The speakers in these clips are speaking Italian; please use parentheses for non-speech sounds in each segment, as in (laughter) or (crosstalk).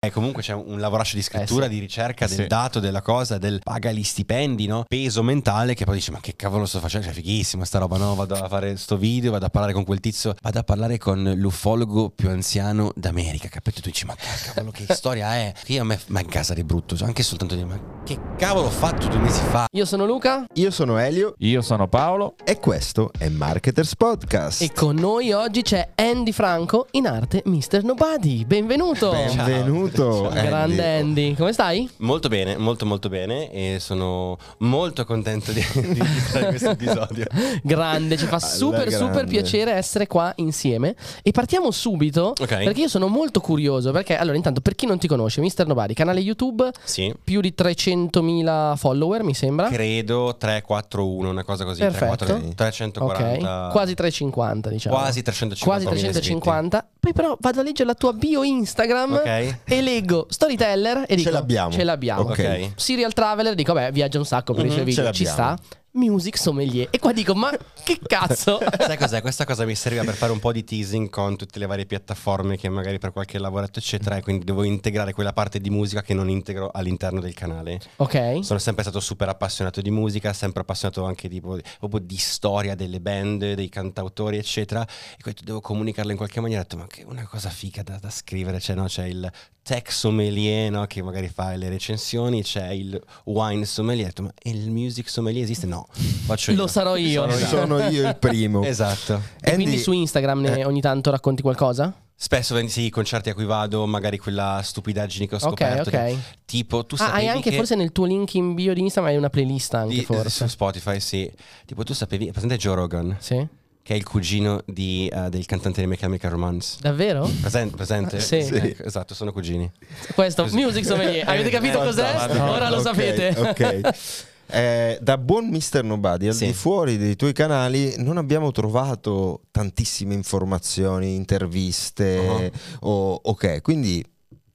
E comunque c'è un lavoraccio di scrittura, Eh sì. di ricerca Eh del sì. dato, della cosa, del paga gli stipendi, no? Peso mentale che poi dici ma che cavolo sto facendo? Cioè fighissima sta roba, no? Vado a fare sto video, vado a parlare con quel tizio, vado a parlare con l'ufologo più anziano d'America, capito? Tu dici ma che cavolo che storia è? Che io a me ma in casa di brutto, cioè, anche soltanto di ma che cavolo ho fatto due mesi fa? Io sono Luca Io sono Elio Io sono Paolo. e questo è Marketers Podcast. e con noi oggi c'è Andy Franco, in arte Mr. Nobody. Benvenuto! Benvenuto. Andy. Grande Andy, come stai? Molto bene, molto molto bene e sono molto contento di, (laughs) di fare questo episodio. Grande, ci fa super super grande. piacere essere qua insieme e partiamo subito Ok. perché io sono molto curioso perché allora intanto per chi non ti conosce Mr. Nobody, canale YouTube, Sì. più di 300.000 follower mi sembra. Credo 3, 4, 1, una cosa così. Perfetto. 3, 4, 340. Ok, quasi 350 diciamo. Quasi 350. Quasi 350. Poi però vado a leggere la tua bio Instagram Ok. e leggo storyteller e dico l'abbiamo. Ce l'abbiamo. Ok. Serial traveler dico vabbè viaggia un sacco per i suoi Mhm, video, ce ci sta. Music sommelier. E qua dico ma che cazzo? (laughs) Sai cos'è? Questa cosa mi serviva per fare un po' di teasing con tutte le varie piattaforme che magari per qualche lavoretto eccetera e quindi devo integrare quella parte di musica che non integro all'interno del canale. ok. Sono sempre stato super appassionato di musica, sempre appassionato anche tipo, proprio di storia delle band, dei cantautori eccetera e quindi devo comunicarla in qualche maniera. Ho detto ma che una cosa figa da, da scrivere, cioè, no? c'è il tech sommelier no? che magari fa le recensioni, c'è il wine sommelier, ho detto ma il music sommelier esiste? No, faccio io. Lo sarò io. Sono Sono io il primo. (laughs) Esatto. E Andy- quindi su Instagram ne- eh. ogni tanto racconti qualcosa? Spesso vendi sì, i concerti a cui vado, magari quella stupidaggine che ho Ok, scoperto. ok. Tipo, tu Ah, sapevi hai anche che forse nel tuo link in bio di Instagram hai una playlist anche di- forse. su Spotify, sì. Tipo, tu sapevi, presente Joe Rogan, Sì. che è il cugino di, eh, del cantante di My Chemical Romance. Davvero? Presente? presente? Sì. Ecco, esatto, sono cugini. Questo, Così. music sommelier. Avete capito Eh, cos'è? fantastico. Ora lo Ok, sapete. Ok. (laughs) Eh, da buon Mr. Nobody, al Sì. di fuori dei tuoi canali, non abbiamo trovato tantissime informazioni, interviste. o- ok, quindi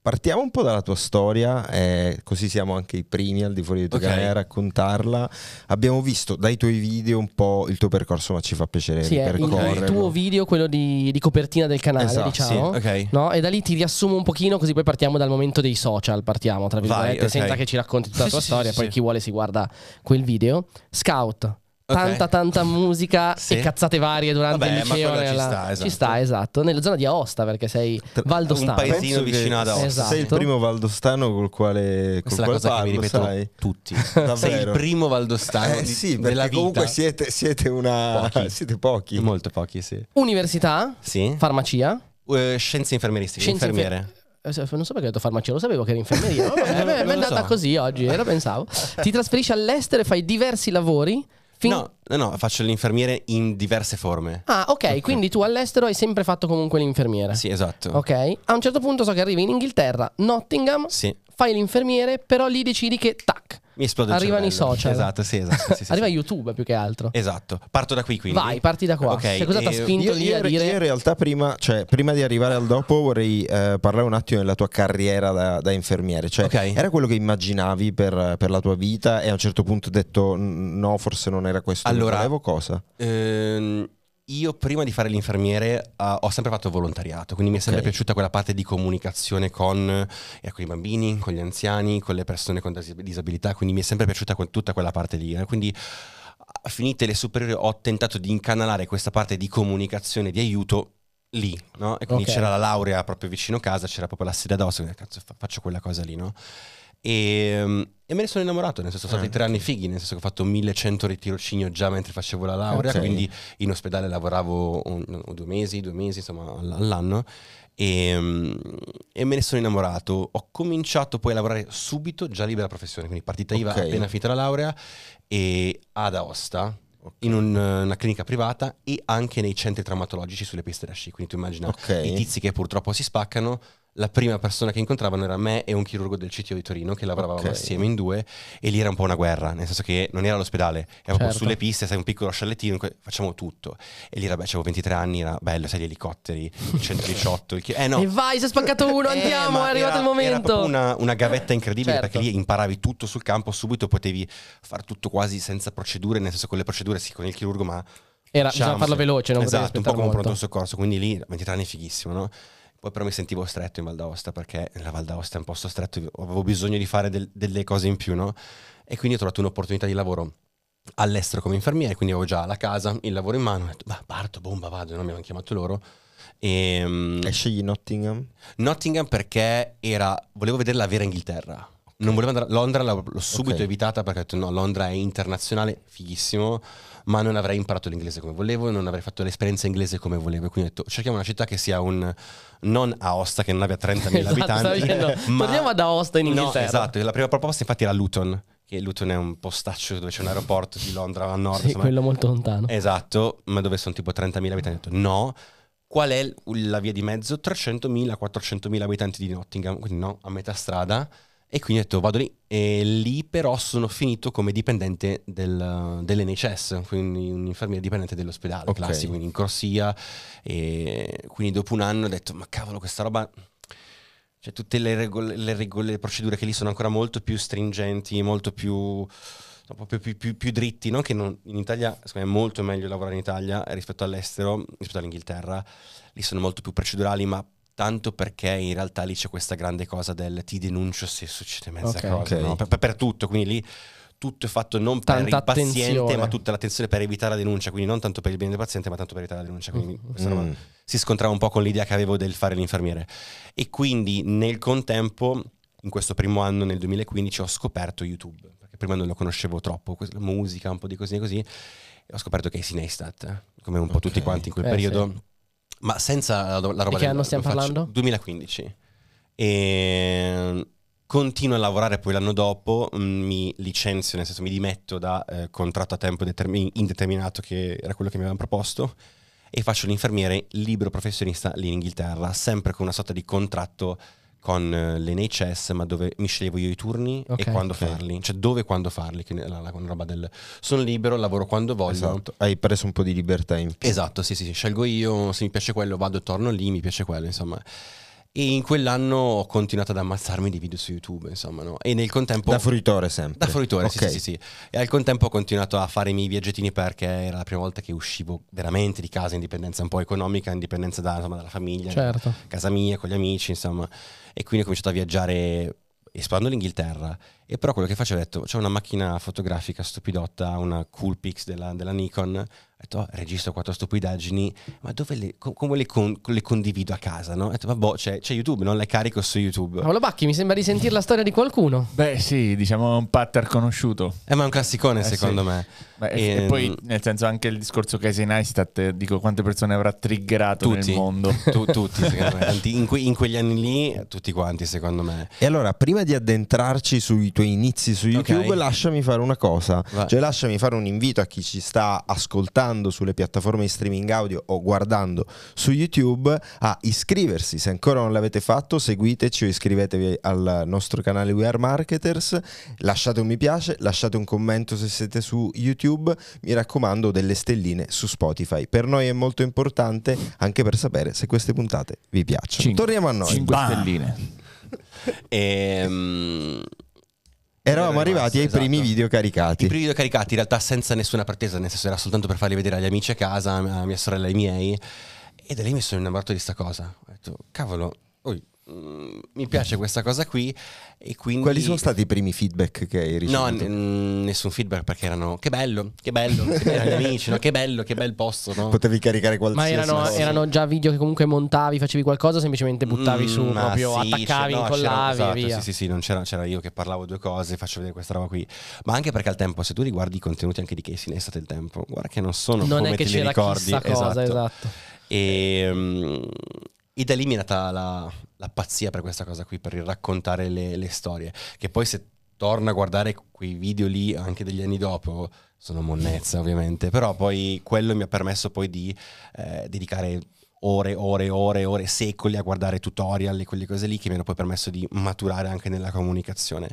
partiamo un po' dalla tua storia, eh, così siamo anche i primi al di fuori dei tuoi Ok. canali a raccontarla. Abbiamo visto dai tuoi video un po' il tuo percorso, ma ci fa piacere Sì, è il, ripercorrerlo. il tuo video, quello di, di copertina del canale, Esatto, diciamo. sì, ok. No? E da lì ti riassumo un pochino, così poi partiamo dal momento dei social. Partiamo, tra virgolette, Vai, ok. senza che ci racconti tutta la (laughs) Sì, tua sì, storia. sì, poi sì. chi vuole si guarda quel video. Scout. Tanta, tanta musica Sì. e cazzate varie durante Vabbè, il ma liceo. ci nella- sta, esatto. Ci sta, esatto. Nella zona di Aosta, perché sei Tra- valdostano. un paesino Penso che vicino ad Aosta. Esatto. Sei il primo valdostano col quale, col Questa è la quale cosa che mi parlo, sai? tutti. (laughs) Sei il primo valdostano Eh di- sì, della perché vita. comunque siete, siete una... Pochi. (laughs) siete pochi. Molto pochi, sì. Università, Sì. farmacia. Eh, scienze infermieristiche, Scienze infermiere. Eh, se- Non so perché ho detto farmacia, lo sapevo che era infermeria. (laughs) Vabbè, Eh, è andata so. così oggi, eh, lo pensavo. Ti trasferisci all'estero e fai diversi lavori. Fin- No, no, no, faccio l'infermiere in diverse forme. Ah, ok, quindi tu all'estero hai sempre fatto comunque l'infermiere. Sì, esatto. Ok, a un certo punto so che arrivi in Inghilterra, Nottingham, Sì, fai l'infermiere, però lì decidi che tac, mi esplode Arrivano i social. Esatto, sì, esatto. sì, sì, (laughs) arriva sì. YouTube più che altro. Esatto. Parto da qui quindi. Vai, parti da qua. Ok, Che cosa ti ha e- spinto Io, lì io- a io in dire realtà prima, cioè, prima di arrivare al dopo vorrei eh, parlare un attimo della tua carriera da, da infermiere. Cioè, Ok. Era quello che immaginavi per, per la tua vita e a un certo punto hai detto "N- no, forse non era questo Allora- che volevo cosa? Ehm, io prima di fare l'infermiere ah, ho sempre fatto volontariato, quindi mi è sempre Ok. piaciuta quella parte di comunicazione con, eh, con i bambini, con gli anziani, con le persone con dis- disabilità, quindi mi è sempre piaciuta que- tutta quella parte lì. eh. Quindi ah, finite le superiori ho tentato di incanalare questa parte di comunicazione, di aiuto lì, no? E quindi Ok. c'era la laurea proprio vicino casa, c'era proprio la sede addosso, quindi cazzo fa- faccio quella cosa lì, no? E, e me ne sono innamorato, nel senso sono stati Ah, tre anni fighi, nel senso che ho fatto 1100 ri tirocinio già mentre facevo la laurea, Ok. quindi in ospedale lavoravo un- un- due mesi, due mesi insomma all- all'anno e, mm, e me ne sono innamorato. Ho cominciato poi a lavorare subito, già libera professione, quindi partita IVA Ok. appena finita la laurea e ad Aosta. In un- una clinica privata e anche nei centri traumatologici sulle piste da sci. Quindi tu immagina Ok. i tizi che purtroppo si spaccano. La prima persona che incontravano era me e un chirurgo del CTO di Torino che lavoravamo Ok. assieme in due e lì era un po' una guerra, nel senso che non era l'ospedale, era proprio Certo. sulle piste, sai un piccolo sciallettino, facciamo tutto. E lì era, beh, avevo 23 anni, era bello, sai gli elicotteri, (laughs) il 118, il chi- eh no. E vai, si è spaccato uno, (laughs) Eh, andiamo, ma è arrivato era- il momento. Era proprio una, una gavetta incredibile Certo. perché lì imparavi tutto sul campo, subito potevi fare tutto quasi senza procedure, nel senso con le procedure sì, con il chirurgo, ma Era, Diciamo, bisogna farlo veloce, non esatto, un po' come un molto. pronto soccorso, quindi lì 23 anni è fighissimo, no? Poi però mi sentivo stretto in Val d'Aosta perché la Val d'Aosta è un posto stretto, avevo bisogno di fare del- delle cose in più, no? E quindi ho trovato un'opportunità di lavoro all'estero come infermiere, quindi avevo già la casa, il lavoro in mano, ho detto, bah, parto, bomba, vado, no? mi avevano chiamato loro. E, mm, E scegli Nottingham? Nottingham perché era, volevo vedere la vera Inghilterra. Non volevo andare a Londra, l'ho, subito Ok. evitata perché ho detto no, Londra è internazionale, fighissimo, ma non avrei imparato l'inglese come volevo, non avrei fatto l'esperienza inglese come volevo. Quindi ho detto cerchiamo una città che sia un non Aosta, che non abbia 30.000 (laughs) Esatto, abitanti. dicendo, (laughs) ma- torniamo ad Aosta in No, Inghilterra. esatto, la prima proposta infatti era Luton, che Luton è un postaccio dove c'è un aeroporto di Londra a nord. Sì, insomma. quello molto lontano. Esatto, ma dove sono tipo 30.000 abitanti. Ho detto no. Qual è la via di mezzo? 300.000, 400.000 abitanti di Nottingham, quindi no, a metà strada. E quindi ho detto vado lì. E lì però sono finito come dipendente del, dell'NHS, quindi un infermiere dipendente dell'ospedale Ok. classico, quindi in corsia. E quindi dopo un anno ho detto ma cavolo questa roba... Cioè tutte le regole, le regole, le procedure che lì sono ancora molto più stringenti, molto più proprio più, più- più dritti, non che non- in Italia secondo me è molto meglio lavorare in Italia rispetto all'estero, rispetto all'Inghilterra, lì sono molto più procedurali, ma tanto perché in realtà lì c'è questa grande cosa del ti denuncio se succede mezza Ok. cosa, Ok. no? per, per- per tutto, quindi lì tutto è fatto non per Tanta il paziente, attenzione. ma tutta l'attenzione per evitare la denuncia, quindi non tanto per il bene del paziente, ma tanto per evitare la denuncia, quindi Mm. Mm. si scontrava un po' con l'idea che avevo del fare l'infermiere. E quindi nel contempo, in questo primo anno, nel 2015, ho scoperto YouTube, perché prima non lo conoscevo troppo, la musica, un po' di così e così, e ho scoperto Casey Neistat, come un po' Ok. tutti quanti in quel Eh, periodo, ma senza la, la roba Di che anno stiamo parlando? 2015. E continuo a lavorare poi l'anno dopo, mh, mi licenzio, nel senso mi dimetto da eh, contratto a tempo determi- indeterminato, che era quello che mi avevano proposto, e faccio l'infermiere libero professionista lì in Inghilterra, sempre con una sorta di contratto con eh, l'NHS, ma dove mi sceglievo io i turni Ok. e quando Ok. farli, cioè dove e quando farli, che è la, la- roba del sono libero, lavoro quando voglio. Esatto. Hai preso un po' di libertà in più. Esatto, sì, sì, sì, scelgo io, se mi piace quello vado e torno lì, mi piace quello, insomma. E in quell'anno ho continuato ad ammazzarmi di video su YouTube, insomma, no? E nel contempo... Da fruitore sempre. Da fruitore, sì, Ok. sì, sì, sì. E al contempo ho continuato a fare i miei viaggettini perché era la prima volta che uscivo veramente di casa, indipendenza un po' economica, indipendenza da, insomma, dalla famiglia, Certo. casa mia, con gli amici, insomma. E quindi ho cominciato a viaggiare esplorando l'Inghilterra. E però quello che facevo, ho detto, c'è una macchina fotografica stupidotta, una Coolpix della, della Nikon. Ho detto, oh, registro quattro stupidaggini, ma dove le, co- come le, con- le condivido a casa, no? Ho detto, vabbè, c'è, c'è YouTube, non le carico su YouTube. Paolo Bacchi, mi sembra di sentire la storia di qualcuno. Beh, sì, diciamo un pattern conosciuto. Eh, ma è un classicone, Eh, secondo sì. me. Beh, e, Ehm, e poi, nel senso, anche il discorso Casey Neistat, eh, dico quante persone avrà triggerato Tutti. nel mondo. (laughs) Tu- tutti, (laughs) secondo me. In, que- in quegli anni lì, tutti quanti, secondo me. E allora, prima di addentrarci sui tuoi inizi su YouTube, Ok. lasciami fare una cosa. Vai. Cioè, lasciami fare un invito a chi ci sta ascoltando sulle piattaforme di streaming audio o guardando su YouTube a iscriversi. Se ancora non l'avete fatto, seguiteci o iscrivetevi al nostro canale We Are Marketers. Lasciate un mi piace, lasciate un commento se siete su YouTube. Mi raccomando, delle stelline su Spotify. Per noi è molto importante anche per sapere se queste puntate vi piacciono. Cinque. Torniamo a noi. 5 Bah. stelline. Ehm, Eravamo arrivati ai rimasto, primi esatto. video caricati. I primi video caricati in realtà senza nessuna pretesa, nel senso era soltanto per farli vedere agli amici a casa, a mia sorella e ai miei. E da lì mi sono innamorato di sta cosa. Ho detto, cavolo, mm, mi piace questa cosa qui. E quindi... Quali sono stati i primi feedback che hai No, ricevuto? n- nessun feedback perché erano che bello, che bello, che bello, (laughs) gli amici, no? che bello, che bel posto, no? Potevi caricare Ma qualsiasi erano, cosa. erano già video che comunque montavi, facevi qualcosa, o semplicemente buttavi su, Mm, ma proprio sì, attaccavi, no, incollavi esatto, via. Sì, sì, sì, non c'era, c'era io che parlavo due cose, faccio vedere questa roba qui. Ma anche perché al tempo, se tu riguardi i contenuti anche di Casey Neistat del tempo, guarda che non sono Non come è che te li c'era ricordi. cosa, esatto. E, mm, e da lì mi è nata la, la pazzia per questa cosa qui, per raccontare le, le storie. Che poi se torno a guardare quei video lì anche degli anni dopo, sono monnezza ovviamente, però poi quello mi ha permesso poi di eh, dedicare ore, ore, ore, ore, secoli a guardare tutorial e quelle cose lì che mi hanno poi permesso di maturare anche nella comunicazione.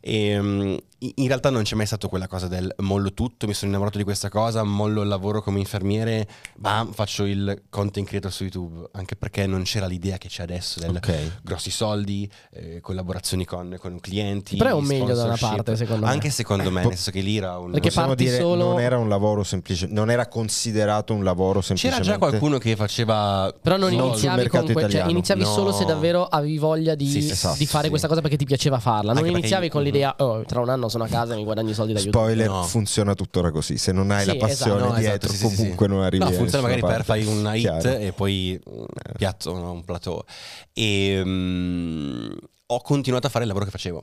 E, mm, in realtà non c'è mai stato quella cosa del mollo tutto, mi sono innamorato di questa cosa, mollo il lavoro come infermiere, bam, faccio il content creator su YouTube, anche perché non c'era l'idea che c'è adesso del Ok. grossi soldi, eh, collaborazioni con, con clienti. Però è un meglio da una parte, secondo me. Anche secondo me, nel senso che lì era un... Perché Possiamo dire solo- non era un lavoro semplice, non era considerato un lavoro C'era semplicemente. già qualcuno che faceva Però non iniziavi con que- cioè, iniziavi No. solo se davvero avevi voglia di, Sì, sì, esatto, di fare sì. questa cosa perché ti piaceva farla. Non Anche iniziavi con l'idea, oh, tra un anno sono a casa e mi guadagno i soldi da YouTube. Spoiler, No. funziona tuttora così. Se non hai Sì, la passione esatto. No, dietro, esatto, comunque sì. non arrivi No, funziona magari nessuna per parte. fare una hit Chiaro. e poi mm, piazzo no, un plateau. E mm, ho continuato a fare il lavoro che facevo.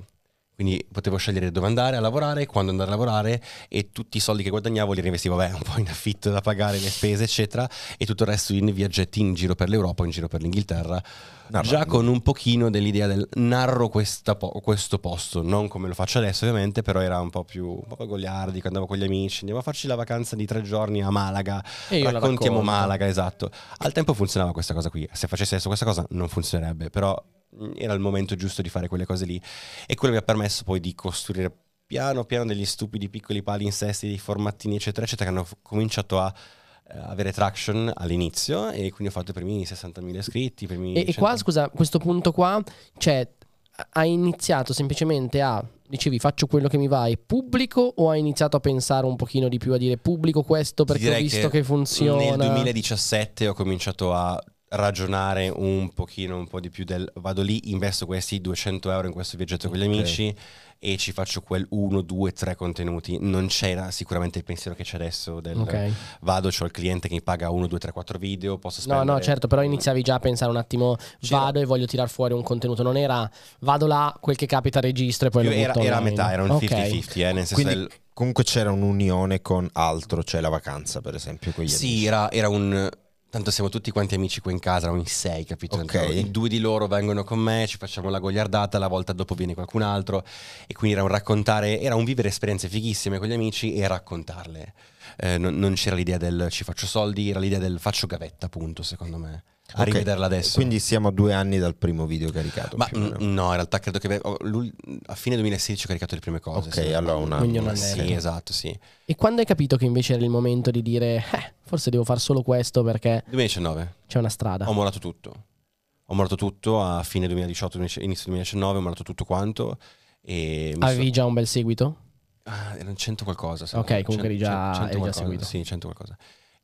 Quindi potevo scegliere dove andare a lavorare, quando andare a lavorare e tutti i soldi che guadagnavo li reinvestivo, beh, un po' in affitto da pagare, le spese, eccetera, e tutto il resto in viaggetti in giro per l'Europa, in giro per l'Inghilterra, Narrando. già con un pochino dell'idea del narro po- questo posto, non come lo faccio adesso ovviamente, però era un po' più un po' goliardico, andavo con gli amici, andiamo a farci la vacanza di tre giorni a Malaga, E raccontiamo. Malaga, esatto. Al tempo funzionava questa cosa qui, se facessi adesso questa cosa non funzionerebbe, però era il momento giusto di fare quelle cose lì e quello mi ha permesso poi di costruire piano piano degli stupidi piccoli palinsesti, dei formattini eccetera eccetera che hanno cominciato a eh, avere traction all'inizio e quindi ho fatto i primi 60.000 iscritti, primi E, e 100. qua, scusa, questo punto qua, cioè, hai iniziato semplicemente a, dicevi, faccio quello che mi va e pubblico o hai iniziato a pensare un pochino di più, a dire pubblico questo perché ho visto che, funziona? Nel 2017 ho cominciato a ragionare un pochino, un po' di più del vado lì, investo questi 200 euro in questo viaggetto con gli Ok. amici e ci faccio quel 1, 2, 3 contenuti. Non c'era sicuramente il pensiero che c'è adesso del Ok. vado, ho il cliente che mi paga 1, 2, 3, 4 video, posso No, spendere... no, certo, però iniziavi già a pensare un attimo, C'era- vado e voglio tirar fuori un contenuto, non era vado là, quel che capita registro e poi Più lo era, butto era a metà, era un Ok. 50-50, eh, nel senso Quindi del- comunque c'era un'unione con altro, cioè la vacanza per esempio con gli Sì, amici. era, era un. Tanto siamo tutti quanti amici qua in casa, eravamo in sei, capito? Ok. I due di loro vengono con me, ci facciamo la gogliardata, la volta dopo viene qualcun altro. E quindi era un raccontare, era un vivere esperienze fighissime con gli amici e raccontarle. Eh, non, non c'era l'idea del ci faccio soldi, era l'idea del faccio gavetta, appunto, secondo me. A Ok, rivederla adesso. Quindi siamo a due anni dal primo video caricato. Ma mm, no, in realtà credo che oh, a fine 2016 ho caricato le prime cose. Ok, sì. allora un anno. Quindi un Sì, esatto, sì. E quando hai capito che invece era il momento di dire, eh, forse devo fare solo questo perché 2019. c'è una strada? Ho mollato tutto. Ho mollato tutto a fine 2018, inizio 2019, ho mollato tutto quanto. E Avevi so- già un bel seguito? Ah, erano 100 qualcosa. Ok, comunque eri già- 100 eri già seguito. Sì, 100 qualcosa.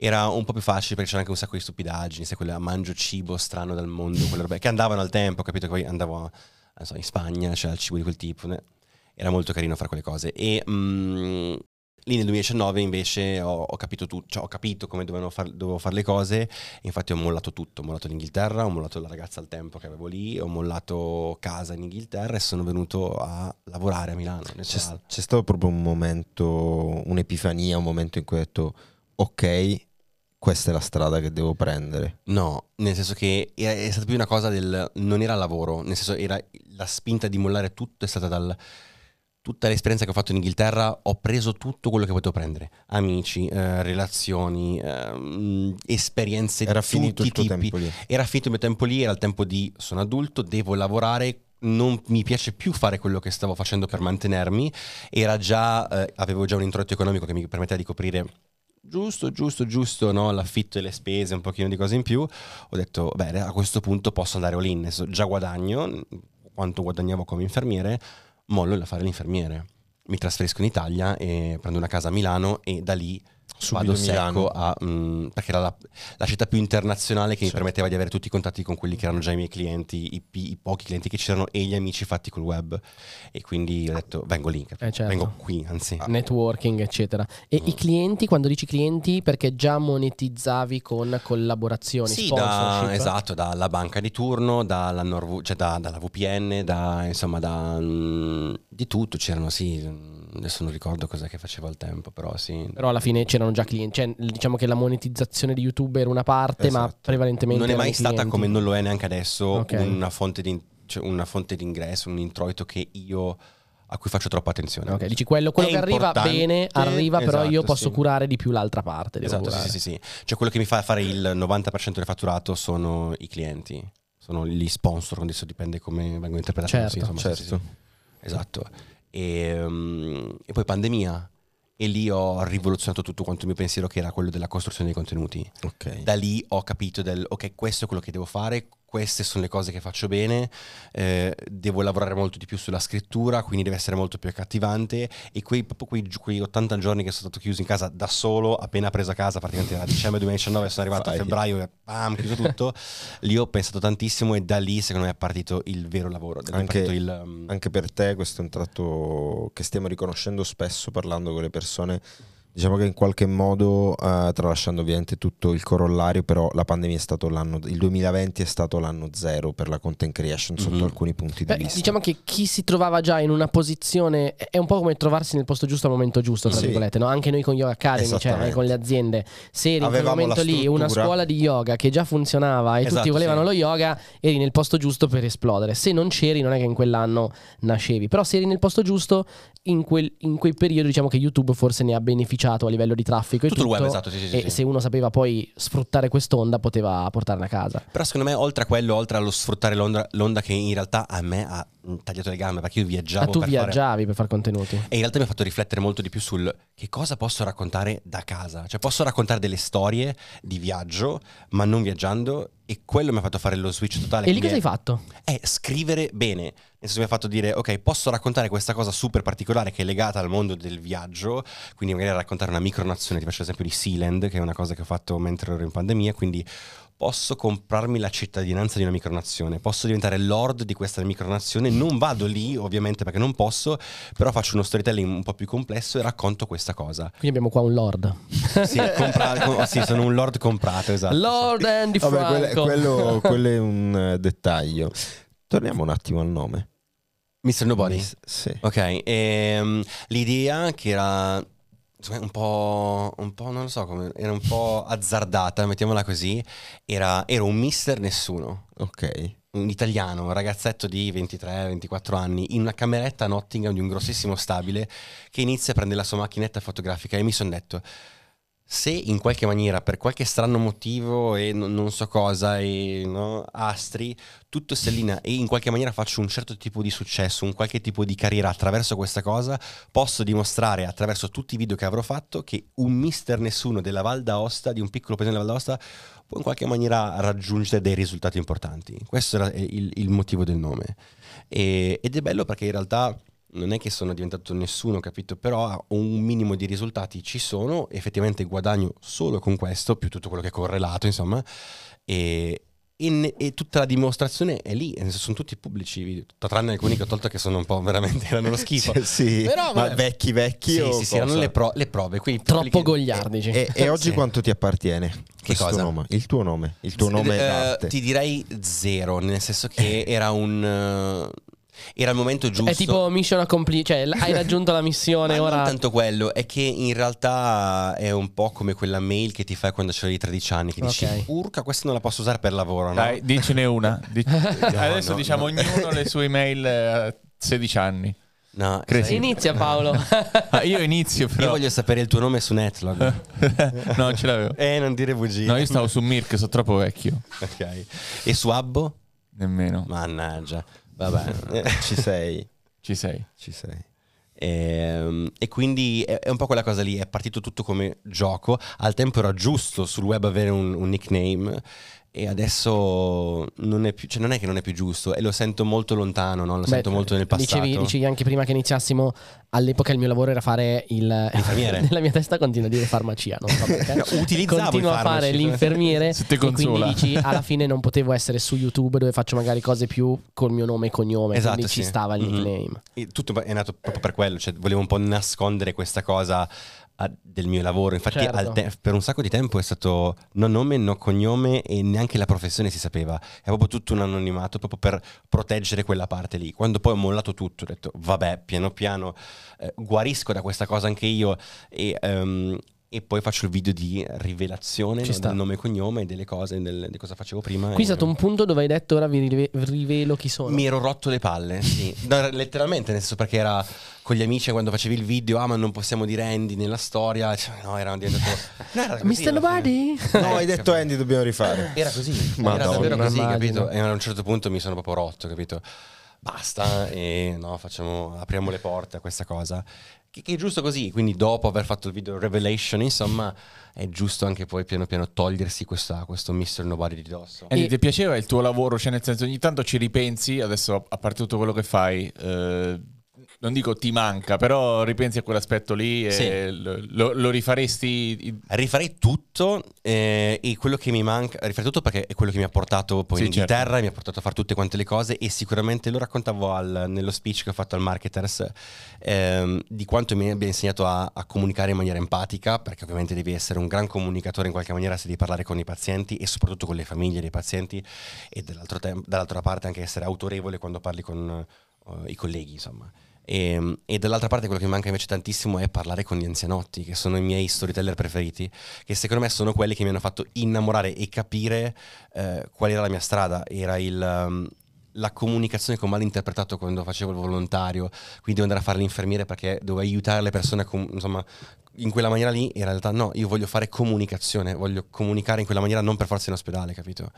Era un po' più facile perché c'era anche un sacco di stupidaggini, sai, quelle mangio cibo strano dal mondo, quelle robe che andavano al tempo, capito? Che poi andavo non so, in Spagna, c'era il cibo di quel tipo. ne- Era molto carino fare quelle cose. E mm, lì nel 2019 invece ho, ho capito tutto, cioè ho capito come far- dovevo fare le cose. Infatti ho mollato tutto, ho mollato l'Inghilterra, ho mollato la ragazza al tempo che avevo lì, ho mollato casa in Inghilterra e sono venuto a lavorare a Milano. C'è, Soal. c'è stato proprio un momento, un'epifania, un momento in cui hai detto ok, questa è la strada che devo prendere. No, nel senso che è, è stata più una cosa del... non era lavoro, nel senso era la spinta di mollare tutto è stata dal... Tutta l'esperienza che ho fatto in Inghilterra ho preso tutto quello che potevo prendere. Amici, eh, relazioni, ehm, esperienze Era di tutti i tipi. tempo lì. Era finito il mio tempo lì, era il tempo di sono adulto, devo lavorare, non mi piace più fare quello che stavo facendo per mantenermi. Era già, eh, avevo già un introito economico che mi permetteva di coprire giusto, giusto, giusto, no? l'affitto e le spese, un pochino di cose in più. Ho detto, beh, a questo punto posso andare all in, nel senso, già guadagno quanto guadagnavo come infermiere, mollo a fare l'infermiere. Mi trasferisco in Italia e prendo una casa a Milano e da lì Subito vado secco a, mm, perché era la, la città più internazionale che mi Certo. permetteva di avere tutti i contatti con quelli che erano già i miei clienti, i, i pochi clienti che c'erano e gli amici fatti col web. E quindi ho detto, vengo lì? Eh, certo. vengo qui, anzi. Networking, eccetera. E Mm. i clienti, quando dici clienti, perché già monetizzavi con collaborazioni, Sì, da, esatto, dalla banca di turno, dalla, Norv- cioè da- dalla VPN, da, insomma, da, mm, di tutto c'erano, sì, adesso non ricordo cos'è che facevo al tempo, però sì. Però alla fine c'erano già clienti, cioè diciamo che la monetizzazione di YouTube era una parte, ma Esatto. prevalentemente Non è mai stata clienti. come non lo è neanche adesso Ok. una, fonte di, cioè una fonte di ingresso, un introito che io a cui faccio troppa attenzione. Ok, dici quello, quello che arriva bene, arriva, però io esatto, posso sì. curare di più l'altra parte. Esatto, sì, sì, sì. Cioè quello che mi fa fare il 90% del fatturato sono i clienti, sono gli sponsor, adesso dipende come vengono interpretati. Certo, sì, insomma, sì, sì, certo. sì. Esatto. E, um, e poi pandemia. E lì ho rivoluzionato tutto quanto il mio pensiero che era quello della costruzione dei contenuti. Ok. Da lì ho capito del ok, questo è quello che devo fare, queste sono le cose che faccio bene, eh, devo lavorare molto di più sulla scrittura, quindi deve essere molto più accattivante e quei, proprio quei, quei 80 giorni che sono stato chiuso in casa da solo, appena preso a casa, praticamente a dicembre 2019 sono arrivato Vai. a febbraio e bam, chiuso tutto, (laughs) lì ho pensato tantissimo e da lì secondo me è partito il vero lavoro, da Anche- il... um, Anche per te questo è un tratto che stiamo riconoscendo spesso parlando con le persone. Diciamo che in qualche modo, eh, tralasciando ovviamente tutto il corollario, però la pandemia è stato l'anno, il 2020 è stato l'anno zero per la content creation sotto Mhm. alcuni punti di Beh, vista. diciamo che chi si trovava già in una posizione è un po' come trovarsi nel posto giusto al momento giusto, tra Sì. virgolette, no? Anche noi con Yoga Academy, cioè anche con le aziende. Se eri in quel momento lì una scuola di yoga che già funzionava e Esatto, tutti volevano sì. lo yoga, eri nel posto giusto per esplodere. Se non c'eri, non è che in quell'anno nascevi, però se eri nel posto giusto, in, quel- in quei periodi diciamo che YouTube forse ne ha beneficiato a livello di traffico e tutto il web, tutto, esatto, sì, sì, E sì. se uno sapeva poi sfruttare quest'onda, poteva portarla a casa. Però secondo me oltre a quello, oltre allo sfruttare l'onda, l'onda che in realtà a me ha tagliato le gambe perché io viaggiavo Ah, tu per fare- viaggiavi per fare contenuti. E in realtà mi ha fatto riflettere molto di più sul che cosa posso raccontare da casa. Cioè posso raccontare delle storie di viaggio, ma non viaggiando. E quello mi ha fatto fare lo switch totale. E lì che cosa hai fatto? È scrivere bene. Nel senso mi ha fatto dire, ok, posso raccontare questa cosa super particolare che è legata al mondo del viaggio. Quindi magari raccontare una micronazione, ti faccio l'esempio di Sealand, che è una cosa che ho fatto mentre ero in pandemia. Quindi posso comprarmi la cittadinanza di una micronazione, posso diventare lord di questa micronazione, non vado lì ovviamente perché non posso, però faccio uno storytelling un po' più complesso e racconto questa cosa. Quindi abbiamo qua un lord. Sì, compra- (laughs) com- sì, sono un lord comprato, esatto. Lord Andy Vabbè, quello, Franco. quello- (laughs) quello è un eh, dettaglio. Torniamo un attimo al nome. Mr. Nobody. Miss- Sì. Ok, ehm, l'idea che era un po', un po', non lo so, come, era un po' azzardata, mettiamola così, era, era un mister nessuno. Ok. un italiano, un ragazzetto di 23-24 anni, in una cameretta a Nottingham di un grossissimo stabile, che inizia a prendere la sua macchinetta fotografica e mi sono detto, se in qualche maniera, per qualche strano motivo e non, non so cosa, e no, astri, tutto si allinea e in qualche maniera faccio un certo tipo di successo, un qualche tipo di carriera attraverso questa cosa, posso dimostrare attraverso tutti i video che avrò fatto che un mister nessuno della Val d'Aosta, di un piccolo paese della Val d'Aosta, può in qualche maniera raggiungere dei risultati importanti. Questo era il, il motivo del nome. E- ed è bello perché in realtà non è che sono diventato nessuno, capito? Però un minimo di risultati ci sono, effettivamente guadagno solo con questo, più tutto quello che è correlato, insomma, e, e e tutta la dimostrazione è lì, sono tutti pubblici i video, tranne alcuni che ho tolto che sono un po' veramente, erano lo schifo. (laughs) sì, Però, ma vabbè. vecchi vecchi Sì, o sì, sì, erano le, pro- le prove. Quindi Troppo gogliardici. E, e (laughs) oggi Sì. quanto ti appartiene? Che cosa? nome? Il tuo nome, il tuo nome Eh, d'arte. Ti direi zero, nel senso che era un... eh, era il momento giusto. È tipo mission accomplished, cioè hai (laughs) raggiunto la missione, Ma ora... non tanto quello, è che in realtà è un po' come quella mail che ti fai quando c'hai 13 anni, che dici, Ok. urca, questa non la posso usare per lavoro, no? Dai, dicene una. Dic- (laughs) Adesso no, diciamo no. ognuno le sue email eh, a 16 anni. No, Credi? sai- Inizia Paolo. Ah, io inizio Io però. voglio sapere il tuo nome su Netlog. (laughs) no, ce l'avevo. eh, non dire bugie. No, io stavo su Mirk, sono troppo vecchio. Ok. E su Abbo? Nemmeno. Mannaggia. Vabbè. (laughs) Ci sei, Ci sei. ci sei. Ehm, E, quindi è, è un po' quella cosa lì, è partito tutto come gioco, al tempo era giusto sul web avere un, un nickname e adesso non è, più, cioè non è che non è più giusto e lo sento molto lontano, no? lo Beh, sento molto nel passato. Dicevi, dicevi anche prima che iniziassimo, all'epoca il mio lavoro era fare il... (laughs) L'infermiere. (laughs) Nella mia testa continua a dire farmacia, non so perché. (laughs) No, utilizzavo Continua i a fare l'infermiere Se te e quindi consola. dici alla fine non potevo essere su YouTube dove faccio magari cose più col mio nome e cognome, Esatto, quindi ci sì. stava il Mhm. nickname. E tutto è nato proprio per quello, cioè volevo un po' nascondere questa cosa del mio lavoro. Infatti, Certo. te- per un sacco di tempo è stato no nome, no cognome e neanche la professione si sapeva. È proprio tutto un anonimato, proprio per proteggere quella parte lì. Quando poi ho mollato tutto, ho detto, vabbè, piano piano eh, guarisco da questa cosa anche io e. ehm, e poi faccio il video di rivelazione no, del nome e cognome e delle cose, del- di cosa facevo prima. Qui è stato un punto dove hai detto ora vi rive- rivelo chi sono. mi ero rotto le palle, sì. (laughs) No, letteralmente, nel senso perché era con gli amici quando facevi il video, ah ma non possiamo dire Andy nella storia, cioè, no, era diventato... (laughs) No, era così, Mr. Nobody? No, hai detto. Andy, dobbiamo rifare. Era così, era Madonna. davvero così, Immagino. capito? E a un certo punto mi sono proprio rotto, capito? basta e no, facciamo, apriamo le porte a questa cosa. Che, che è giusto così, quindi dopo aver fatto il video Revelation, insomma, è giusto anche poi piano piano togliersi questa, questo Mr. Nobody di dosso. E E- ti piaceva il tuo lavoro? Cioè, nel senso, ogni tanto ci ripensi, adesso a parte tutto quello che fai, eh, non dico ti manca, però ripensi a quell'aspetto lì e Sì. lo, lo- rifaresti. Rifarei tutto eh, e quello che mi manca, rifarei tutto perché è quello che mi ha portato poi Sì, in certo. Inghilterra, mi ha portato a fare tutte quante le cose e sicuramente lo raccontavo al- nello speech che ho fatto al Marketers ehm, di quanto mi abbia insegnato a, a comunicare in maniera empatica, perché ovviamente devi essere un gran comunicatore in qualche maniera se devi parlare con i pazienti e soprattutto con le famiglie dei pazienti e dall'altro tem- dall'altra parte anche essere autorevole quando parli con eh, i colleghi, insomma. E, e dall'altra parte quello che mi manca invece tantissimo è parlare con gli anzianotti, che sono i miei storyteller preferiti, che secondo me sono quelli che mi hanno fatto innamorare e capire eh, qual era la mia strada. Era il, um, la comunicazione che ho mal interpretato quando facevo il volontario, quindi devo andare a fare l'infermiere perché dovevo aiutare le persone com- insomma, in quella maniera lì. In realtà no, io voglio fare comunicazione, voglio comunicare in quella maniera non per forza in ospedale, capito?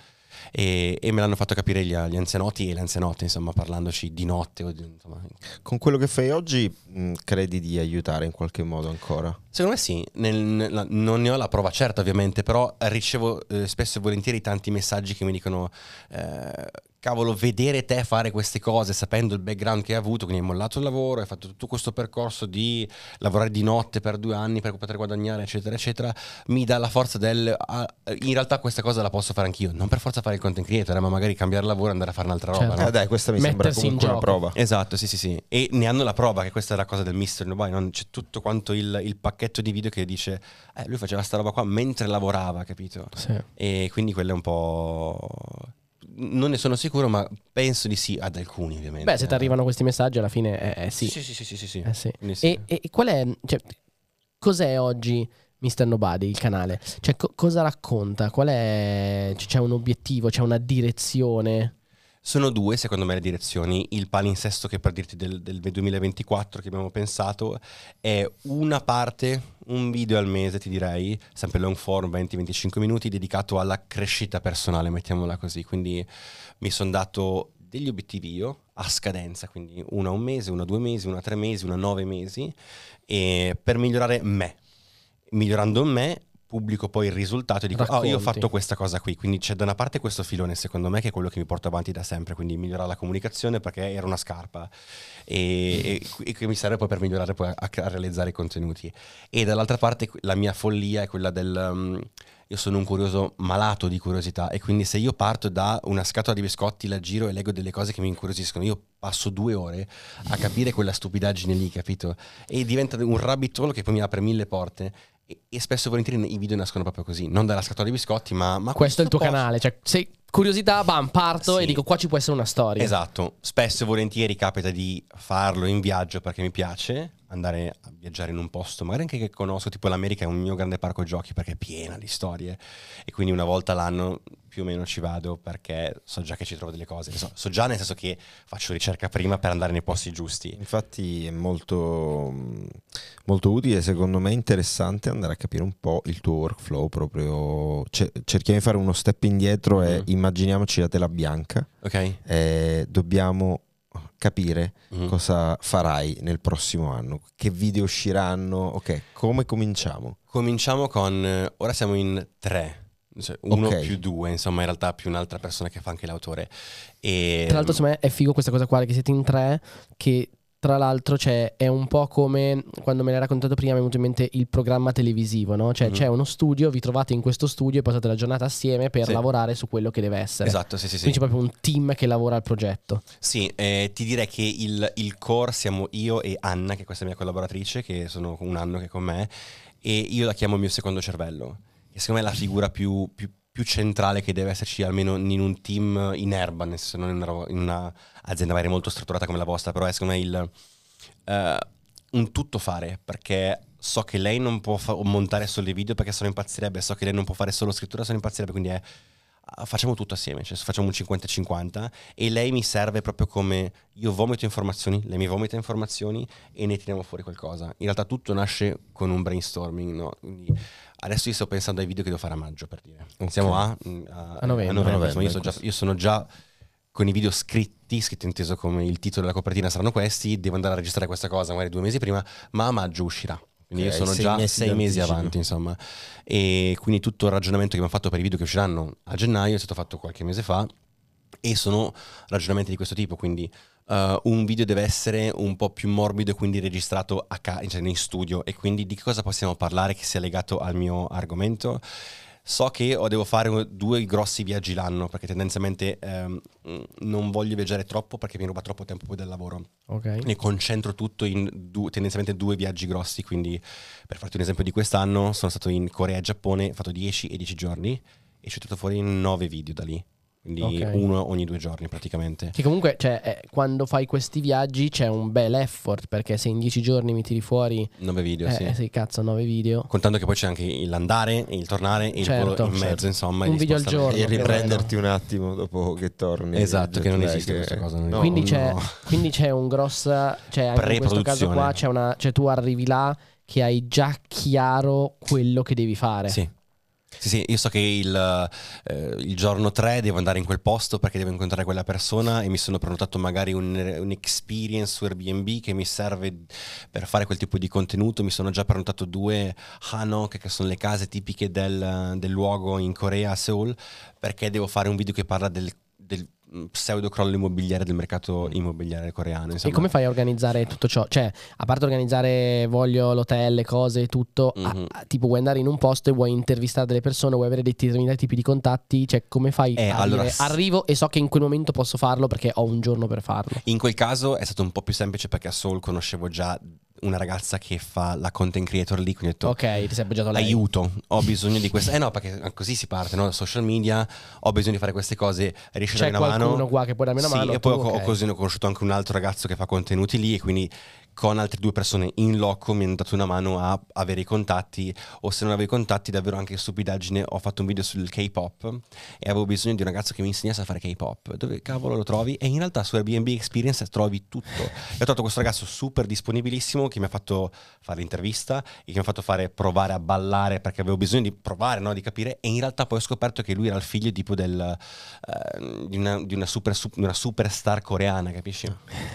E, e me l'hanno fatto capire gli, gli anzianotti e le anzianotte, insomma, parlandoci di notte. O di- insomma. Con quello che fai oggi, mh, credi di aiutare in qualche modo ancora? Secondo me sì, Nel- nella- non ne ho la prova certa ovviamente, però ricevo eh, spesso e volentieri tanti messaggi che mi dicono eh, cavolo, vedere te fare queste cose sapendo il background che hai avuto, quindi hai mollato il lavoro, hai fatto tutto questo percorso di lavorare di notte per due anni per poter guadagnare, eccetera, eccetera, mi dà la forza del ah, in realtà questa cosa la posso fare anch'io, non per forza fare il content creator, eh, ma magari cambiare lavoro e andare a fare un'altra roba. Certo. no? Eh dai, questa mi sembra Mettersi in comunque una prova. Esatto, sì, sì, sì. E ne hanno la prova che questa è la cosa del Mister Nobody. non C'è tutto quanto il, il pacchetto di video che dice: eh, lui faceva sta roba qua mentre lavorava, capito? Sì. E quindi quello è un po'. Non ne sono sicuro, ma penso di sì ad alcuni, ovviamente. Beh, se ti arrivano questi messaggi, alla fine è, sì. Sì, sì, sì, sì, sì, sì. Eh, sì. Sì. E, e qual è, cioè, cos'è oggi Mr. Nobody, il canale? Cioè, co- cosa racconta? Qual è, c'è un obiettivo, c'è una direzione? Sono due, secondo me, le direzioni. Il palinsesto che per dirti del, del 2024 che abbiamo pensato è una parte, un video al mese, ti direi, sempre long form, 20-25 minuti, dedicato alla crescita personale, mettiamola così. Quindi mi sono dato degli obiettivi io a scadenza, quindi uno a un mese, uno a due mesi, uno a tre mesi, uno a nove mesi, per migliorare me. Migliorando me, pubblico poi il risultato e dico, oh, io ho Racconti. fatto questa cosa qui. Quindi c'è da una parte questo filone, secondo me, che è quello che mi porta avanti da sempre, quindi migliorare la comunicazione perché era una scarpa e, e- e che mi serve poi per migliorare poi a, a realizzare i contenuti. E dall'altra parte la mia follia è quella del... um, io sono un curioso malato di curiosità e quindi se io parto da una scatola di biscotti, la giro e leggo delle cose che mi incuriosiscono, io passo due ore a capire quella stupidaggine lì, capito? E diventa un rabbit hole che poi mi apre mille porte e, e spesso e volentieri i video nascono proprio così, non dalla scatola di biscotti, ma... ma Questo è il tuo posso- canale. Cioè, se curiosità, bam, parto Sì. e dico, qua ci può essere una storia. Esatto, spesso e volentieri capita di farlo in viaggio perché mi piace andare a viaggiare in un posto, magari anche che conosco, tipo l'America è un mio grande parco giochi perché è piena di storie e quindi una volta l'anno più o meno ci vado perché so già che ci trovo delle cose, so, so già nel senso che faccio ricerca prima per andare nei posti giusti. Infatti è molto, molto utile, secondo me interessante andare a capire un po' il tuo workflow proprio. Ce- cerchiamo di fare uno step indietro e Mhm. immaginiamoci la tela bianca. Ok? e dobbiamo capire Mhm. cosa farai nel prossimo anno, che video usciranno, ok, come cominciamo? Cominciamo con, eh, ora siamo in tre, cioè uno Ok. più due, insomma in realtà più un'altra persona che fa anche l'autore. E, Tra l'altro, secondo me è figo questa cosa qua che siete in tre. Che tra l'altro c'è, è un po' come quando me l'hai raccontato prima, mi è venuto in mente il programma televisivo, no? Cioè Mhm. c'è uno studio, vi trovate in questo studio e passate la giornata assieme per Sì. lavorare su quello che deve essere. Esatto, sì, sì, sì. Quindi c'è proprio un team che lavora al progetto. Sì, eh, ti direi che il, il core siamo io e Anna, che è questa mia collaboratrice, che sono un anno che è con me, e io la chiamo il mio secondo cervello, che secondo me è la figura più, più- più centrale che deve esserci almeno in un team in senso non in una, azienda magari molto strutturata come la vostra, però è secondo me il, eh, un tutto fare, perché so che lei non può fa- montare solo i video perché sennò impazzirebbe, so che lei non può fare solo scrittura, se no impazzirebbe, quindi è ah, facciamo tutto assieme, cioè facciamo un 50-50 e lei mi serve proprio come io vomito informazioni, lei mi vomita informazioni e ne tiriamo fuori qualcosa. In realtà tutto nasce con un brainstorming, no? Quindi adesso io sto pensando ai video che devo fare a maggio per dire. Siamo a, a, A novembre. A novembre, insomma, io, già- io sono già con i video scritti, scritto inteso come il titolo e la copertina saranno questi, devo andare a registrare questa cosa magari due mesi prima, ma a maggio uscirà. Quindi Ok, io sono già mesi sei mesi avanti, insomma. E quindi tutto il ragionamento che abbiamo fatto per i video che usciranno a gennaio è stato fatto qualche mese fa e sono ragionamenti di questo tipo, quindi eh, un video deve essere un po' più morbido e quindi registrato a ca- cioè in studio e quindi di che cosa possiamo parlare che sia legato al mio argomento? So che ho- devo fare due grossi viaggi l'anno perché tendenzialmente ehm, non voglio viaggiare troppo perché mi ruba troppo tempo poi del lavoro Ok. ne concentro tutto in du- tendenzialmente due viaggi grossi, quindi per farti un esempio di quest'anno sono stato in Corea e Giappone, ho fatto 10 e 10 giorni e ci ho tirato fuori 9 video da lì, quindi Ok. uno ogni due giorni praticamente. Che comunque, cioè, eh, quando fai questi viaggi c'è un bel effort perché se in dieci giorni mi tiri fuori, 9 video, eh, sì. sì, cazzo, nove video. Contando che poi c'è anche l'andare, il tornare e il Certo, volo in mezzo, certo. insomma. Un e video al giorno, E riprenderti un attimo dopo che torni. Esatto, che non lag, esiste questa cosa, non no, quindi, no. c'è, quindi c'è un grossa. Cioè, anche in questo caso qua c'è una. Cioè, tu arrivi là che hai già chiaro quello che devi fare. Sì. Sì, sì, io so che il, eh, il giorno 3 devo andare in quel posto perché devo incontrare quella persona e mi sono prenotato magari un, un experience su Airbnb che mi serve per fare quel tipo di contenuto. Mi sono già prenotato due Hanok, che sono le case tipiche del, del luogo in Corea, Seoul, perché devo fare un video che parla del, del pseudo crollo immobiliare del mercato immobiliare coreano. E Insomma. come fai a organizzare tutto ciò? Cioè, a parte organizzare, voglio l'hotel, le cose e tutto, Mhm. a- tipo vuoi andare in un posto e vuoi intervistare delle persone, vuoi avere dei determinati tipi di contatti, cioè come fai Eh, a allora, dire arrivo e so che in quel momento posso farlo perché ho un giorno per farlo. In quel caso è stato un po' più semplice perché a Seoul conoscevo già una ragazza che fa la content creator lì, quindi ho detto Ok, ti sei appoggiato lei. aiuto, ho (laughs) bisogno di questo. Eh no, perché così si parte, no? Social media, ho bisogno di fare queste cose, riesci a C'è dare una qualcuno mano. qua che può darmi una Sì, mano. e poi tu, ho, ho ok. così ho conosciuto anche un altro ragazzo che fa contenuti lì e quindi con altre due persone in loco mi hanno dato una mano a avere i contatti o se non avevo i contatti davvero anche stupidaggine ho fatto un video sul K-pop e avevo bisogno di un ragazzo che mi insegnasse a fare K-pop dove cavolo lo trovi e in realtà su Airbnb Experience trovi tutto e ho trovato questo ragazzo super disponibilissimo che mi ha fatto fare l'intervista e che mi ha fatto fare provare a ballare perché avevo bisogno di provare no? di capire e in realtà poi ho scoperto che lui era il figlio tipo del, eh, di, una, di una super, su- una superstar coreana capisci?